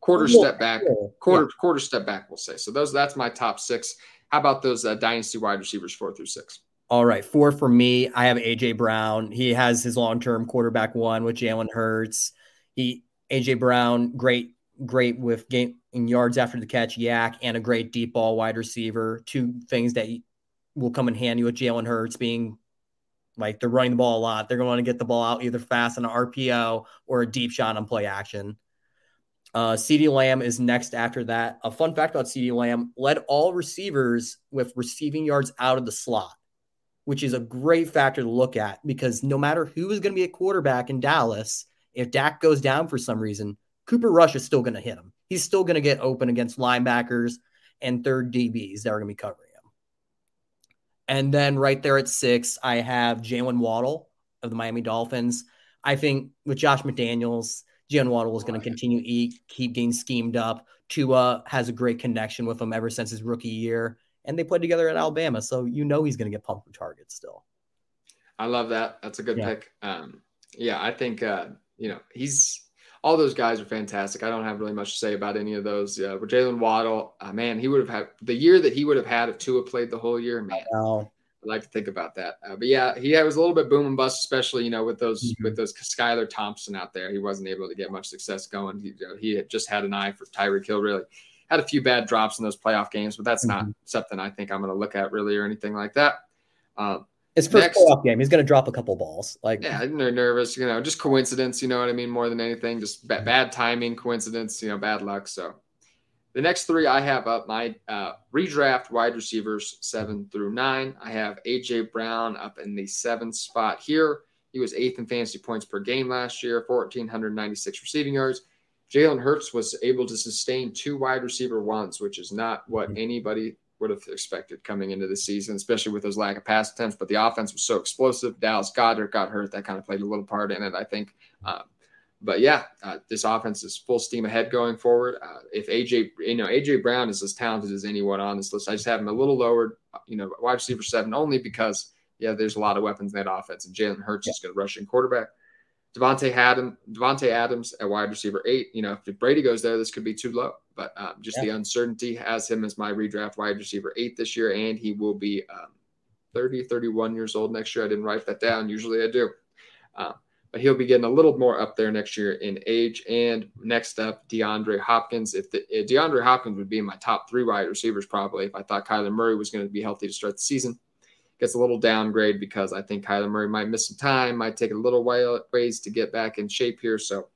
quarter step back, quarter yeah. quarter step back. We'll say. So those that's my top six. How about those uh, dynasty wide receivers four through six? All right, four for me. I have AJ Brown. He has his long term quarterback one with Jalen Hurts. He AJ Brown, great, great with game in yards after the catch, YAC, and a great deep ball wide receiver. Two things that will come in handy with Jalen Hurts being like they're running the ball a lot. They're going to want to get the ball out either fast on an RPO or a deep shot on play action. Uh, CeeDee Lamb is next after that. A fun fact about CeeDee Lamb led all receivers with receiving yards out of the slot, which is a great factor to look at because no matter who is going to be a quarterback in Dallas, if Dak goes down for some reason, Cooper Rush is still going to hit him he's still going to get open against linebackers and third DBs that are going to be him. And then right there at six, I have Jaylen Waddle of the Miami Dolphins. I think with Josh McDaniels, Jaylen Waddle is going to continue to keep getting schemed up. Tua has a great connection with him ever since his rookie year, and they played together at Alabama, so you know he's going to get pumped for targets still. I love that. That's a good yeah. pick. Um, yeah, I think uh, you know he's all those guys are fantastic. I don't have really much to say about any of those. Uh, but Jaylen Waddle, uh, man, he would have had the year that he would have had if Tua played the whole year. Man, I like to think about that. Uh, but yeah, he was a little bit boom and bust, especially you know with those mm-hmm. with those Skylar Thompson out there. He wasn't able to get much success going. He, you know, he had just had an eye for Tyreek Hill. Really had a few bad drops in those playoff games, but that's mm-hmm. not something I think I'm going to look at really or anything like that. Um, his first Next, playoff game, he's going to drop a couple balls. Like, yeah, they're nervous, you know, just coincidence. You know what I mean? More than anything, just bad, bad timing, coincidence. You know, bad luck. So, the next three I have up my uh, redraft wide receivers seven through nine. I have AJ Brown up in the seventh spot here. He was eighth in fantasy points per game last year, 1,496 receiving yards. Jalen Hurts was able to sustain two wide receiver ones, which is not what mm-hmm. anybody would have expected coming into the season, especially with those lack of pass attempts. But the offense was so explosive. Dallas Goedert got hurt. That kind of played a little part in it, I think. Um, but yeah, uh, this offense is full steam ahead going forward. Uh, if AJ, you know, AJ Brown is as talented as anyone on this list, I just have him a little lowered, you know, wide receiver seven only because yeah, there's a lot of weapons in that offense, and Jalen Hurts yeah. is going to rush in quarterback. Davante Adams, Davante Adams at wide receiver eight. You know, if Brady goes there, this could be too low. But um, just yeah. the uncertainty has him as my redraft wide receiver eight this year, and he will be um, 30, 31 years old next year. I didn't write that down. Usually I do. Um, but he'll be getting a little more up there next year in age. And next up, DeAndre Hopkins. If, the, if DeAndre Hopkins would be in my top three wide receivers, probably if I thought Kyler Murray was going to be healthy to start the season gets a little downgrade because I think Kyler Murray might miss some time, might take a little while, ways to get back in shape here. So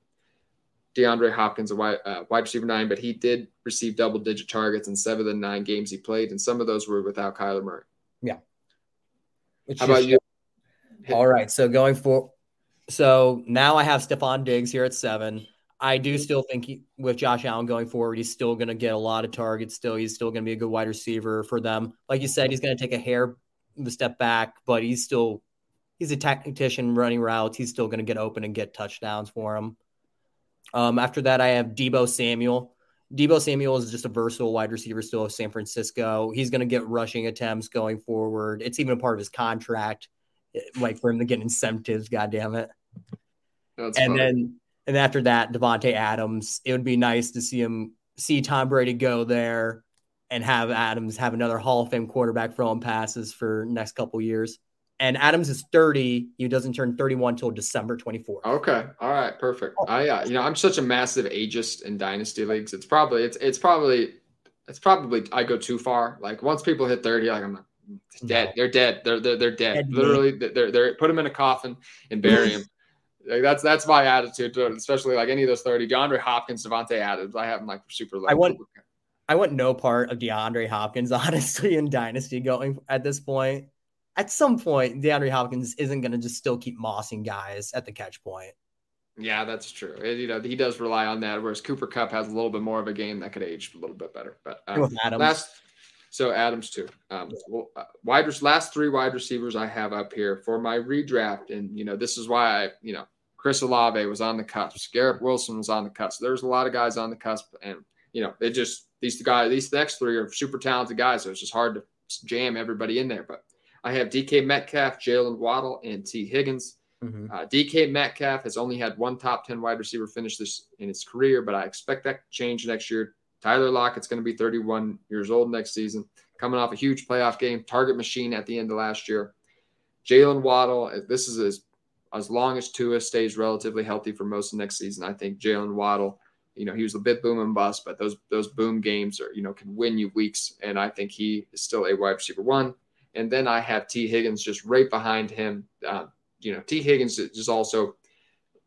DeAndre Hopkins, a wide, uh, wide receiver nine, but he did receive double digit targets in seven of the nine games he played, and some of those were without Kyler Murray. Yeah. Which How about you? All right. So going for, so now I have Stefon Diggs here at seven. I do still think he, with Josh Allen going forward, he's still going to get a lot of targets. Still, he's still going to be a good wide receiver for them. Like you said, he's going to take a hair the step back, but he's still he's a tactician running routes. He's still going to get open and get touchdowns for him. Um, after that, I have Deebo Samuel. Deebo Samuel is just a versatile wide receiver still of San Francisco. He's going to get rushing attempts going forward. It's even a part of his contract, eh, like for him to get incentives. God damn it! That's and funny. then and after that, Davante Adams. It would be nice to see him see Tom Brady go there and have Adams have another Hall of Fame quarterback throwing passes for next couple years. And Adams is 30. He doesn't turn 31 until December 24th. Okay. All right. Perfect. I, uh, you know, I'm such a massive ageist in dynasty leagues. It's probably, it's, it's probably, it's probably, I go too far. Like once people hit 30, like I'm like, dead. No. They're dead. They're, they're, they're dead. dead Literally, they're, they're, put them in a coffin and bury them. Like that's that's my attitude to it, especially like any of those 30. DeAndre Hopkins, Davante Adams. I have them like super low. I want I want no part of DeAndre Hopkins, honestly, in Dynasty going at this point. At some point, DeAndre Hopkins isn't gonna just still keep mossing guys at the catch point. Yeah, that's true. It, you know, he does rely on that, whereas Cooper Kupp has a little bit more of a game that could age a little bit better. But um, last, so Adams too. Um, well, uh, wide last three wide receivers I have up here for my redraft, and you know, this is why I, you know, Chris Olave was on the cusp. Garrett Wilson was on the cusp. There's a lot of guys on the cusp, and you know, it just these guys, these next three are super talented guys. So it's just hard to jam everybody in there. But I have DK Metcalf, Jaylen Waddle, and Tee Higgins. Mm-hmm. Uh, DK Metcalf has only had one top 10 wide receiver finish this in his career, but I expect that to change next year. Tyler Lockett's going to be 31 years old next season, coming off a huge playoff game, target machine at the end of last year. Jaylen Waddle, this is his as long as Tua stays relatively healthy for most of next season, I think Jaylen Waddle, you know, he was a bit boom and bust, but those those boom games are, you know, can win you weeks. And I think he is still a wide receiver one. And then I have Tee Higgins just right behind him. Uh, you know, Tee Higgins is also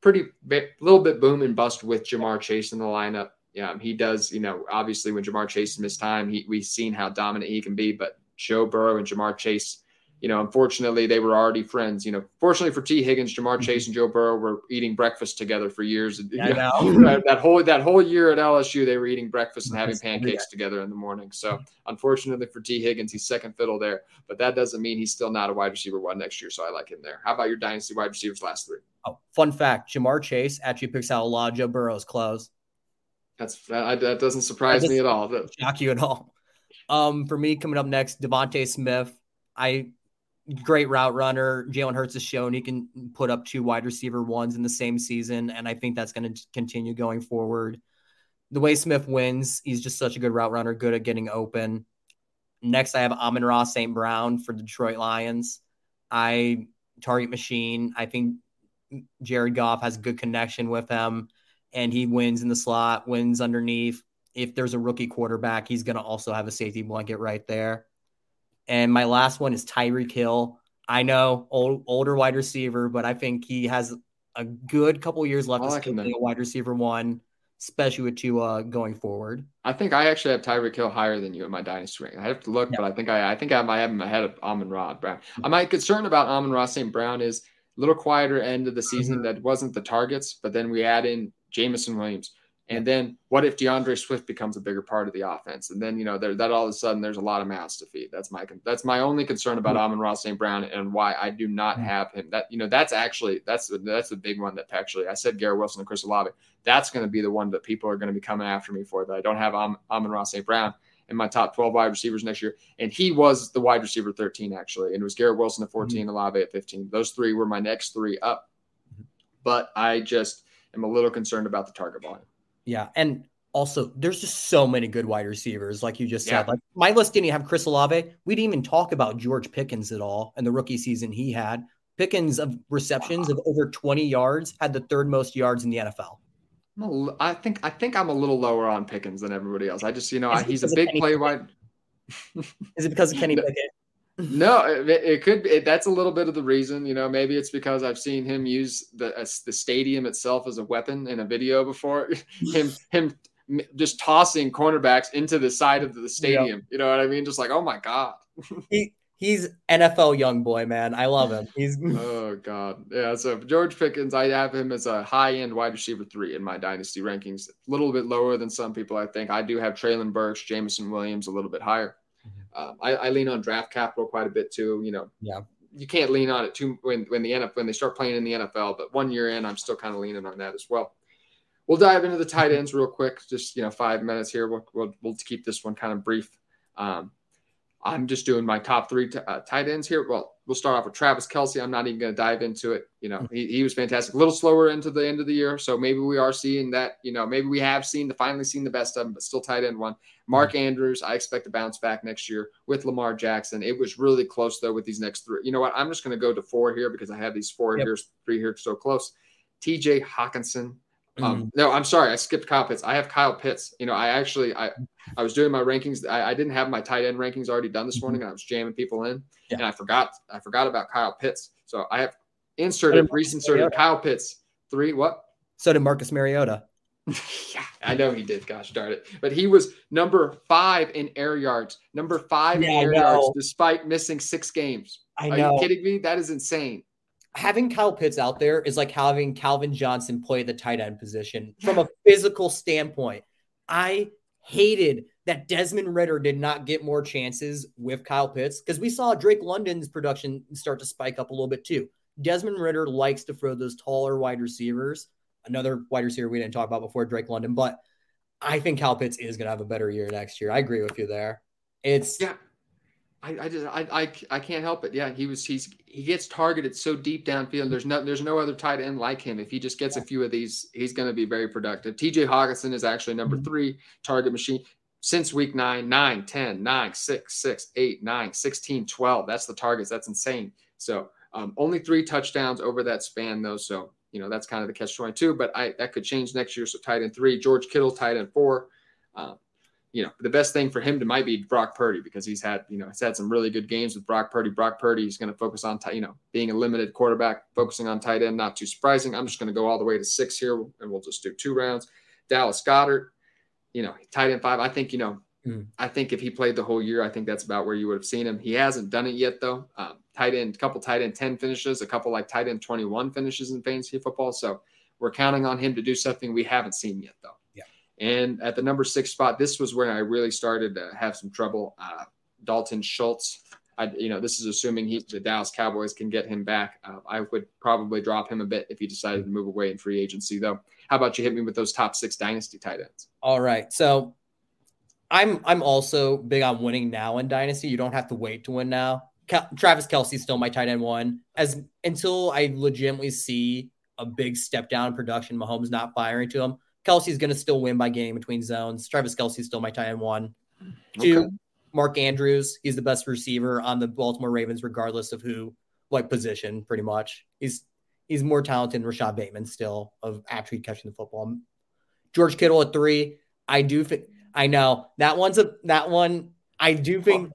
pretty a little bit boom and bust with Ja'Marr Chase in the lineup. Yeah, he does. You know, obviously when Ja'Marr Chase missed time, he, we've seen how dominant he can be. But Joe Burrow and Ja'Marr Chase you know, unfortunately, they were already friends. You know, fortunately for Tee Higgins, Ja'Marr mm-hmm. Chase and Joe Burrow were eating breakfast together for years. I know. that whole that whole year at LSU, they were eating breakfast and having pancakes together in the morning. So, unfortunately for Tee Higgins, he's second fiddle there, but that doesn't mean he's still not a wide receiver one next year. So, I like him there. How about your dynasty wide receivers last three? Oh, fun fact: Ja'Marr Chase actually picks out a lot of Joe Burrow's clothes. That's that, that doesn't surprise me at all. Shock you at all. Um, for me, coming up next, DeVonta Smith. I great route runner. Jalen Hurts has shown he can put up two wide receiver ones in the same season, and I think that's going to continue going forward. The way Smith wins, he's just such a good route runner, good at getting open. Next, I have Amon-Ra St. Brown for the Detroit Lions. I target machine. I think Jared Goff has a good connection with him, and he wins in the slot, wins underneath. If there's a rookie quarterback, he's going to also have a safety blanket right there. And my last one is Tyreek Hill. I know old, older wide receiver, but I think he has a good couple years left like to be a wide receiver one, especially with Tua going forward. I think I actually have Tyreek Hill higher than you in my dynasty rank. I have to look, yeah. but I think I I think I might have him ahead of Amon-Ra Brown. My concern about Amon-Ra St. Brown is a little quieter end of the season mm-hmm. that wasn't the targets, but then we add in Jameson Williams. And then what if D'Andre Swift becomes a bigger part of the offense? And then you know there, that all of a sudden there's a lot of mouths to feed. That's my that's my only concern about mm-hmm. Amon-Ra St. Brown and why I do not mm-hmm. have him. That you know that's actually that's that's the big one that actually I said Garrett Wilson and Chris Olave. That's going to be the one that people are going to be coming after me for. That I don't have Am- Amon-Ra St. Brown in my top 12 wide receivers next year. And he was the wide receiver 13 actually. And it was Garrett Wilson at 14, mm-hmm. Olave at 15. Those three were my next three up. Mm-hmm. But I just am a little concerned about the target volume. Yeah, and also there's just so many good wide receivers, like you just yeah. said. Like my list didn't have Chris Olave. We didn't even talk about George Pickens at all and the rookie season he had. Pickens of receptions wow. of over 20 yards had the third most yards in the NFL. I think I think I'm a little lower on Pickens than everybody else. I just you know he's a big play wide. Is it because of Kenny Pickett? No, it, it could be. It, that's a little bit of the reason. You know, maybe it's because I've seen him use the uh, the stadium itself as a weapon in a video before. him him just tossing cornerbacks into the side of the stadium. You know what I mean? Just like, oh my god. he he's NFL young boy, man. I love him. He's oh god, yeah. So George Pickens, I have him as a high end wide receiver three in my dynasty rankings. A little bit lower than some people, I think. I do have Treylon Burks, Jameson Williams a little bit higher. Mm-hmm. Um, I, I lean on draft capital quite a bit too. You know, yeah. you can't lean on it too when when the NFL when they start playing in the NFL. But one year in, I'm still kind of leaning on that as well. We'll dive into the tight ends real quick. Just you know, five minutes here. We'll we'll, we'll keep this one kind of brief. Um, I'm just doing my top three t- uh, tight ends here. Well, we'll start off with Travis Kelce. I'm not even going to dive into it. You know, he, he was fantastic. A little slower into the end of the year, so maybe we are seeing that. You know, maybe we have seen the finally seen the best of him, but still tight end one. Mark Andrews, I expect to bounce back next year with Lamar Jackson. It was really close though with these next three. You know what? I'm just going to go to four here because I have these four yep. here, three here so close. T.J. Hockenson, um, mm. no, I'm sorry, I skipped Kyle Pitts. I have Kyle Pitts. You know, I actually I I was doing my rankings. I, I didn't have my tight end rankings already done this mm-hmm. morning, and I was jamming people in, yeah. and I forgot I forgot about Kyle Pitts. So I have inserted, re-inserted Kyle Pitts three. What? So did Marcus Mariota. yeah, I know he did. Gosh darn it! But he was number five in air yards. Number five yeah, in air yards, despite missing six games. I know. Are you kidding me? That is insane having Kyle Pitts out there is like having Calvin Johnson play the tight end position from a physical standpoint. I hated that Desmond Ridder did not get more chances with Kyle Pitts because we saw Drake London's production start to spike up a little bit too. Desmond Ridder likes to throw those taller wide receivers. Another wide receiver we didn't talk about before, Drake London, but I think Kyle Pitts is going to have a better year next year. I agree with you there. It's yeah. I, I just I, I I can't help it. Yeah, he was he's he gets targeted so deep downfield. There's no there's no other tight end like him. If he just gets a few of these, he's going to be very productive. TJ Hockenson is actually number mm-hmm. three target machine since week 9, 9, 10, 9, 6, 6, 8, 9, 16, 12. That's the targets. That's insane. So um, only three touchdowns over that span, though. So, you know, that's kind of the catch 22, but I that could change next year. So tight end three, George Kittle, tight end four. Um, you know, the best thing for him to might be Brock Purdy because he's had, you know, he's had some really good games with Brock Purdy. Brock Purdy, he's going to focus on, t- you know, being a limited quarterback, focusing on tight end, not too surprising. I'm just going to go all the way to six here and we'll just do two rounds. Dallas Goedert, you know, tight end five. I think, you know, mm. I think if he played the whole year, I think that's about where you would have seen him. He hasn't done it yet though. Um, tight end, a couple tight end 10 finishes, a couple like tight end 21 finishes in fantasy football. So we're counting on him to do something we haven't seen yet though. And at the number six spot, this was where I really started to have some trouble. Uh, Dalton Schultz. I, you know, this is assuming he, the Dallas Cowboys can get him back. Uh, I would probably drop him a bit if he decided to move away in free agency, though. How about you hit me with those top six dynasty tight ends? All right, so I'm I'm also big on winning now in dynasty. You don't have to wait to win now. Cal- Travis Kelce's still my tight end one. As until I legitimately see a big step down in production, Mahomes not firing to him. Kelce's going to still win by game between zones. Travis Kelce's still my tight end one. Okay. Two, Mark Andrews. He's the best receiver on the Baltimore Ravens, regardless of who, what position, pretty much. He's he's more talented than Rashod Bateman still of actually catching the football. George Kittle at three. I do think I know that one's a that one. I do think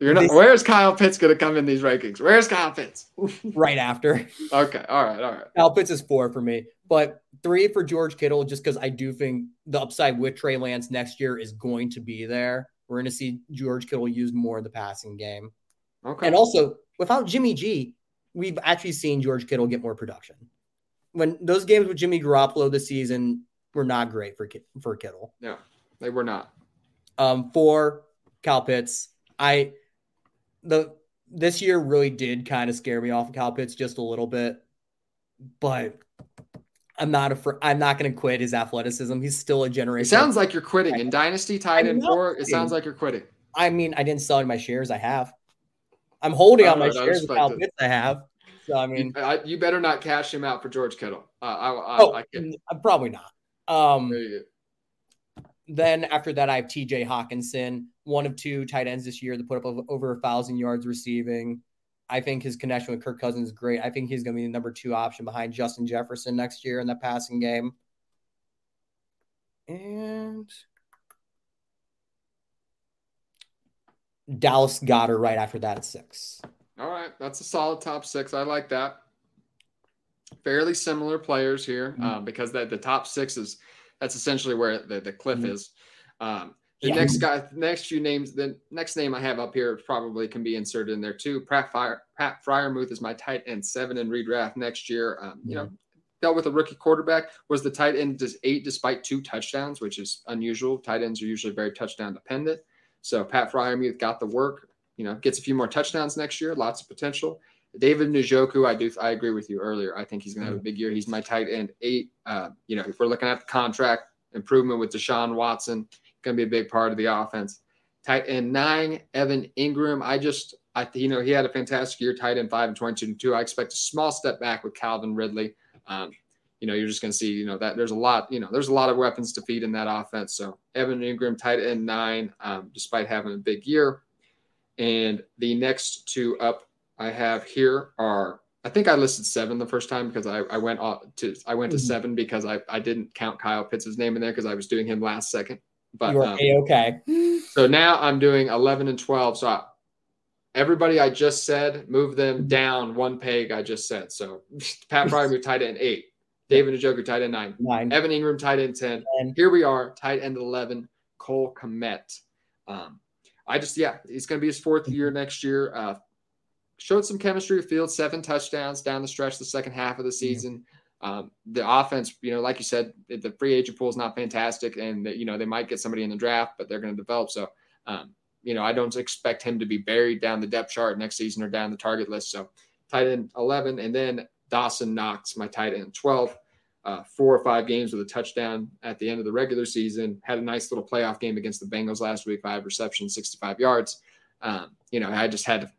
you're not. This, where's Kyle Pitts going to come in these rankings? Where's Kyle Pitts? right after. Okay. All right. All right. Kyle Pitts is four for me, but three for George Kittle, just because I do think the upside with Trey Lance next year is going to be there. We're going to see George Kittle use more in the passing game. Okay. And also, without Jimmy G, we've actually seen George Kittle get more production. When those games with Jimmy Garoppolo this season were not great for for Kittle. Yeah, they were not. Um, for Cal Pitts, I the this year really did kind of scare me off of Cal Pitts just a little bit, but I'm not afraid. I'm not going to quit his athleticism. He's still a generation. It sounds like you're quitting in Dynasty tied in four. It sounds like you're quitting. I mean, I didn't sell any my shares. I have. I'm holding on my shares Cal Pitts. I have. So I mean, you, I, you, better not cash him out for George Kittle. Uh, I, I, oh, I, I probably not. Um, then after that, I have T.J. Hockenson, one of two tight ends this year that put up over a thousand yards receiving. I think his connection with Kirk Cousins is great. I think he's going to be the number two option behind Justin Jefferson next year in that passing game. And Dallas Goedert right after that at six. All right. That's a solid top six. I like that. Fairly similar players here mm-hmm. um, because the, the top six is that's essentially where the, the cliff mm-hmm. is. Um, the yeah. next guy, next few names, the next name I have up here probably can be inserted in there too. Pratt Fire, Pat Freiermuth is my tight end seven in redraft next year. Um, you know, dealt with a rookie quarterback. Was the tight end eight despite two touchdowns, which is unusual. Tight ends are usually very touchdown dependent. So Pat Freiermuth got the work. you know, gets a few more touchdowns next year, lots of potential. David Njoku, I do, I agree with you earlier. I think he's going to have a big year. He's my tight end eight. Uh, you know, if we're looking at the contract improvement with Deshaun Watson, going to be a big part of the offense. Tight end nine, Evan Engram. I just, I, you know, he had a fantastic year, tight end five and 22 and two. I expect a small step back with Calvin Ridley. Um, you know, you're just going to see, you know, that there's a lot, you know, there's a lot of weapons to feed in that offense. So Evan Engram, tight end nine, um, despite having a big year. And the next two up I have here are I think I listed seven the first time because I, I went to I went to mm-hmm. seven because I, I didn't count Kyle Pitts' name in there because I was doing him last second. But um, okay. So now I'm doing eleven and twelve. So I, everybody I just said, move them mm-hmm. down one peg. I just said so. Pat Freiermuth tight end eight. David Njoku tight end nine. Nine. Evan Engram tight end ten. ten. Here we are tight end eleven. Cole Kmet. Um, I just yeah, he's going to be his fourth year mm-hmm. next year. Uh, showed some chemistry field, seven touchdowns down the stretch the second half of the season. Mm-hmm. Um, the offense, you know, like you said, the free agent pool is not fantastic, and you know they might get somebody in the draft, but they're going to develop. So, um, you know, I don't expect him to be buried down the depth chart next season or down the target list. So, tight end eleven, and then Dawson Knox, my tight end twelve. Uh, four or five games with a touchdown at the end of the regular season. Had a nice little playoff game against the Bengals last week, five receptions, 65 yards. Um, you know, I just had to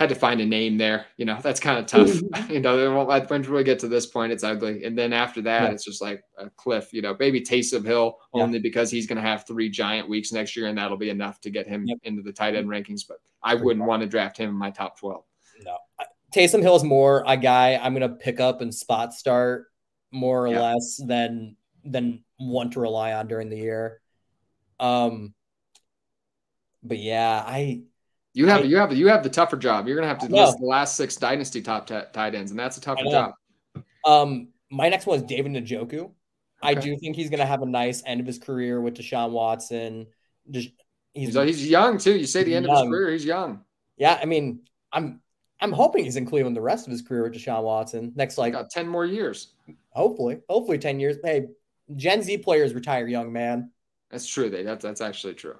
had to find a name there. You know, that's kind of tough. Mm-hmm. you know, when we get to this point, it's ugly. And then after that, yeah. it's just like a cliff. You know, maybe Taysom Hill yeah. only because he's going to have three giant weeks next year, and that'll be enough to get him yep. into the tight end rankings. But I wouldn't want to draft him in my top 12. No. Taysom Hill is more a guy I'm going to pick up and spot start more or yeah. less than than want to rely on during the year. Um, but yeah, I you have I, you have you have the tougher job. You're gonna have to list the last six dynasty top t- tight ends, and that's a tougher job. Um, my next one is David Njoku. Okay. I do think he's gonna have a nice end of his career with Deshaun Watson. Just, he's, he's, he's young too. You say the end young. of his career, he's young. Yeah, I mean, I'm I'm hoping he's in Cleveland the rest of his career with Deshaun Watson. Next, like ten more years. Hopefully, hopefully ten years. Hey, Gen Z players retire young, man. That's true. They that's that's actually true.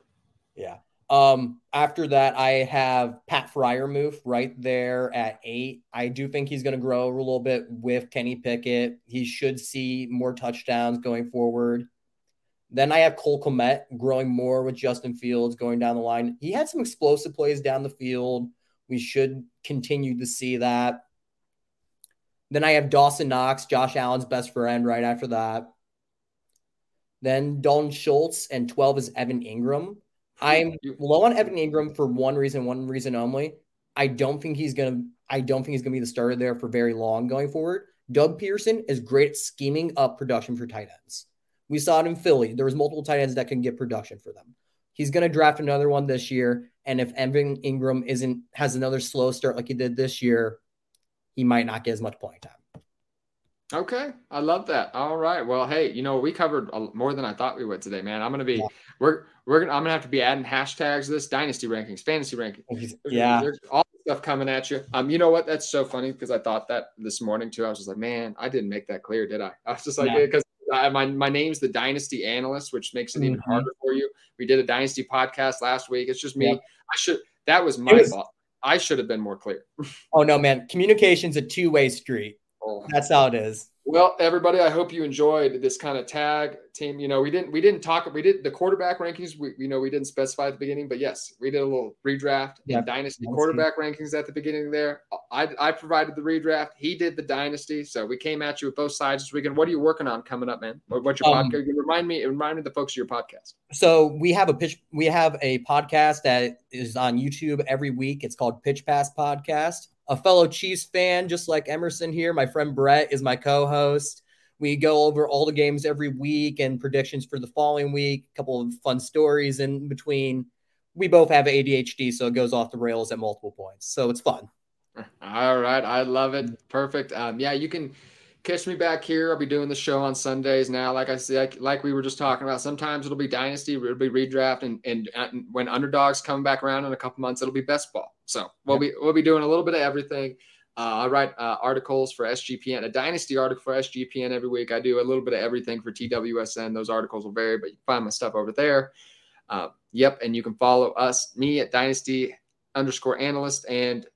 Yeah. Um, after that, I have Pat Freiermuth right there at eight. I do think he's going to grow a little bit with Kenny Pickett. He should see more touchdowns going forward. Then I have Cole Kmet growing more with Justin Fields going down the line. He had some explosive plays down the field. We should continue to see that. Then I have Dawson Knox, Josh Allen's best friend, right after that. Then Dalton Schultz, and 12 is Evan Engram. I'm low on Evan Engram for one reason, one reason only. I don't think he's gonna. I don't think he's gonna be the starter there for very long going forward. Doug Pederson is great at scheming up production for tight ends. We saw it in Philly. There was multiple tight ends that can get production for them. He's to draft another one this year, and if Evan Engram isn't has another slow start like he did this year, he might not get as much playing time. Okay, I love that. All right. Well, hey, you know we covered more than I thought we would today, man. I'm gonna be yeah. we're we're gonna I'm gonna have to be adding hashtags to this dynasty rankings, fantasy rankings. Yeah, There's all stuff coming at you. Um, you know what? That's so funny because I thought that this morning too. I was just like, man, I didn't make that clear, did I? I was just like, because yeah. my my name's the dynasty analyst, which makes it mm-hmm. even harder for you. We did a dynasty podcast last week. It's just me. Yeah. I should that was my was, fault. I should have been more clear. oh no, man! Communication's a two way street. Oh. That's how it is. Well, everybody, I hope you enjoyed this kind of tag team. You know, we didn't we didn't talk we did the quarterback rankings. We you know we didn't specify at the beginning, but yes, we did a little redraft in dynasty quarterback rankings at the beginning there. I I provided the redraft. He did the dynasty. So we came at you with both sides this weekend. What are you working on coming up, man? What, what's your um, podcast? Remind me, remind me the folks of your podcast. So we have a pitch. We have a podcast that is on YouTube every week. It's called Pitch Pass Podcast a fellow Chiefs fan, just like Emerson here. My friend Brett is my co host. We go over all the games every week and predictions for the following week, a couple of fun stories in between. We both have ADHD, so it goes off the rails at multiple points. So it's fun. All right. I love it. Perfect. Um, yeah, you can catch me back here. I'll be doing the show on Sundays now. Like I said, like, like we were just talking about, sometimes it'll be dynasty, it'll be redraft, and, and, and when underdogs come back around in a couple months, it'll be best ball. So we'll be we'll be doing a little bit of everything. Uh, I write uh, articles for SGPN, a dynasty article for SGPN every week. I do a little bit of everything for TWSN. Those articles will vary, but you can find my stuff over there. Uh, yep, and you can follow us, me at Dynasty underscore analyst and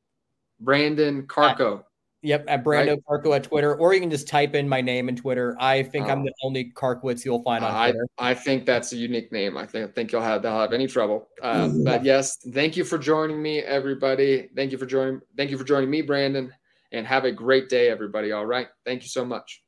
Brandon Karko. Yep, at Brando right. Karko at Twitter, or you can just type in my name in Twitter. I think uh, I'm the only Karkiewicz you'll find on I, Twitter. I think that's a unique name. I think I think you'll have they'll have any trouble. Um, but yes, thank you for joining me, everybody. Thank you for joining. Thank you for joining me, Brandon, and have a great day, everybody. All right, thank you so much.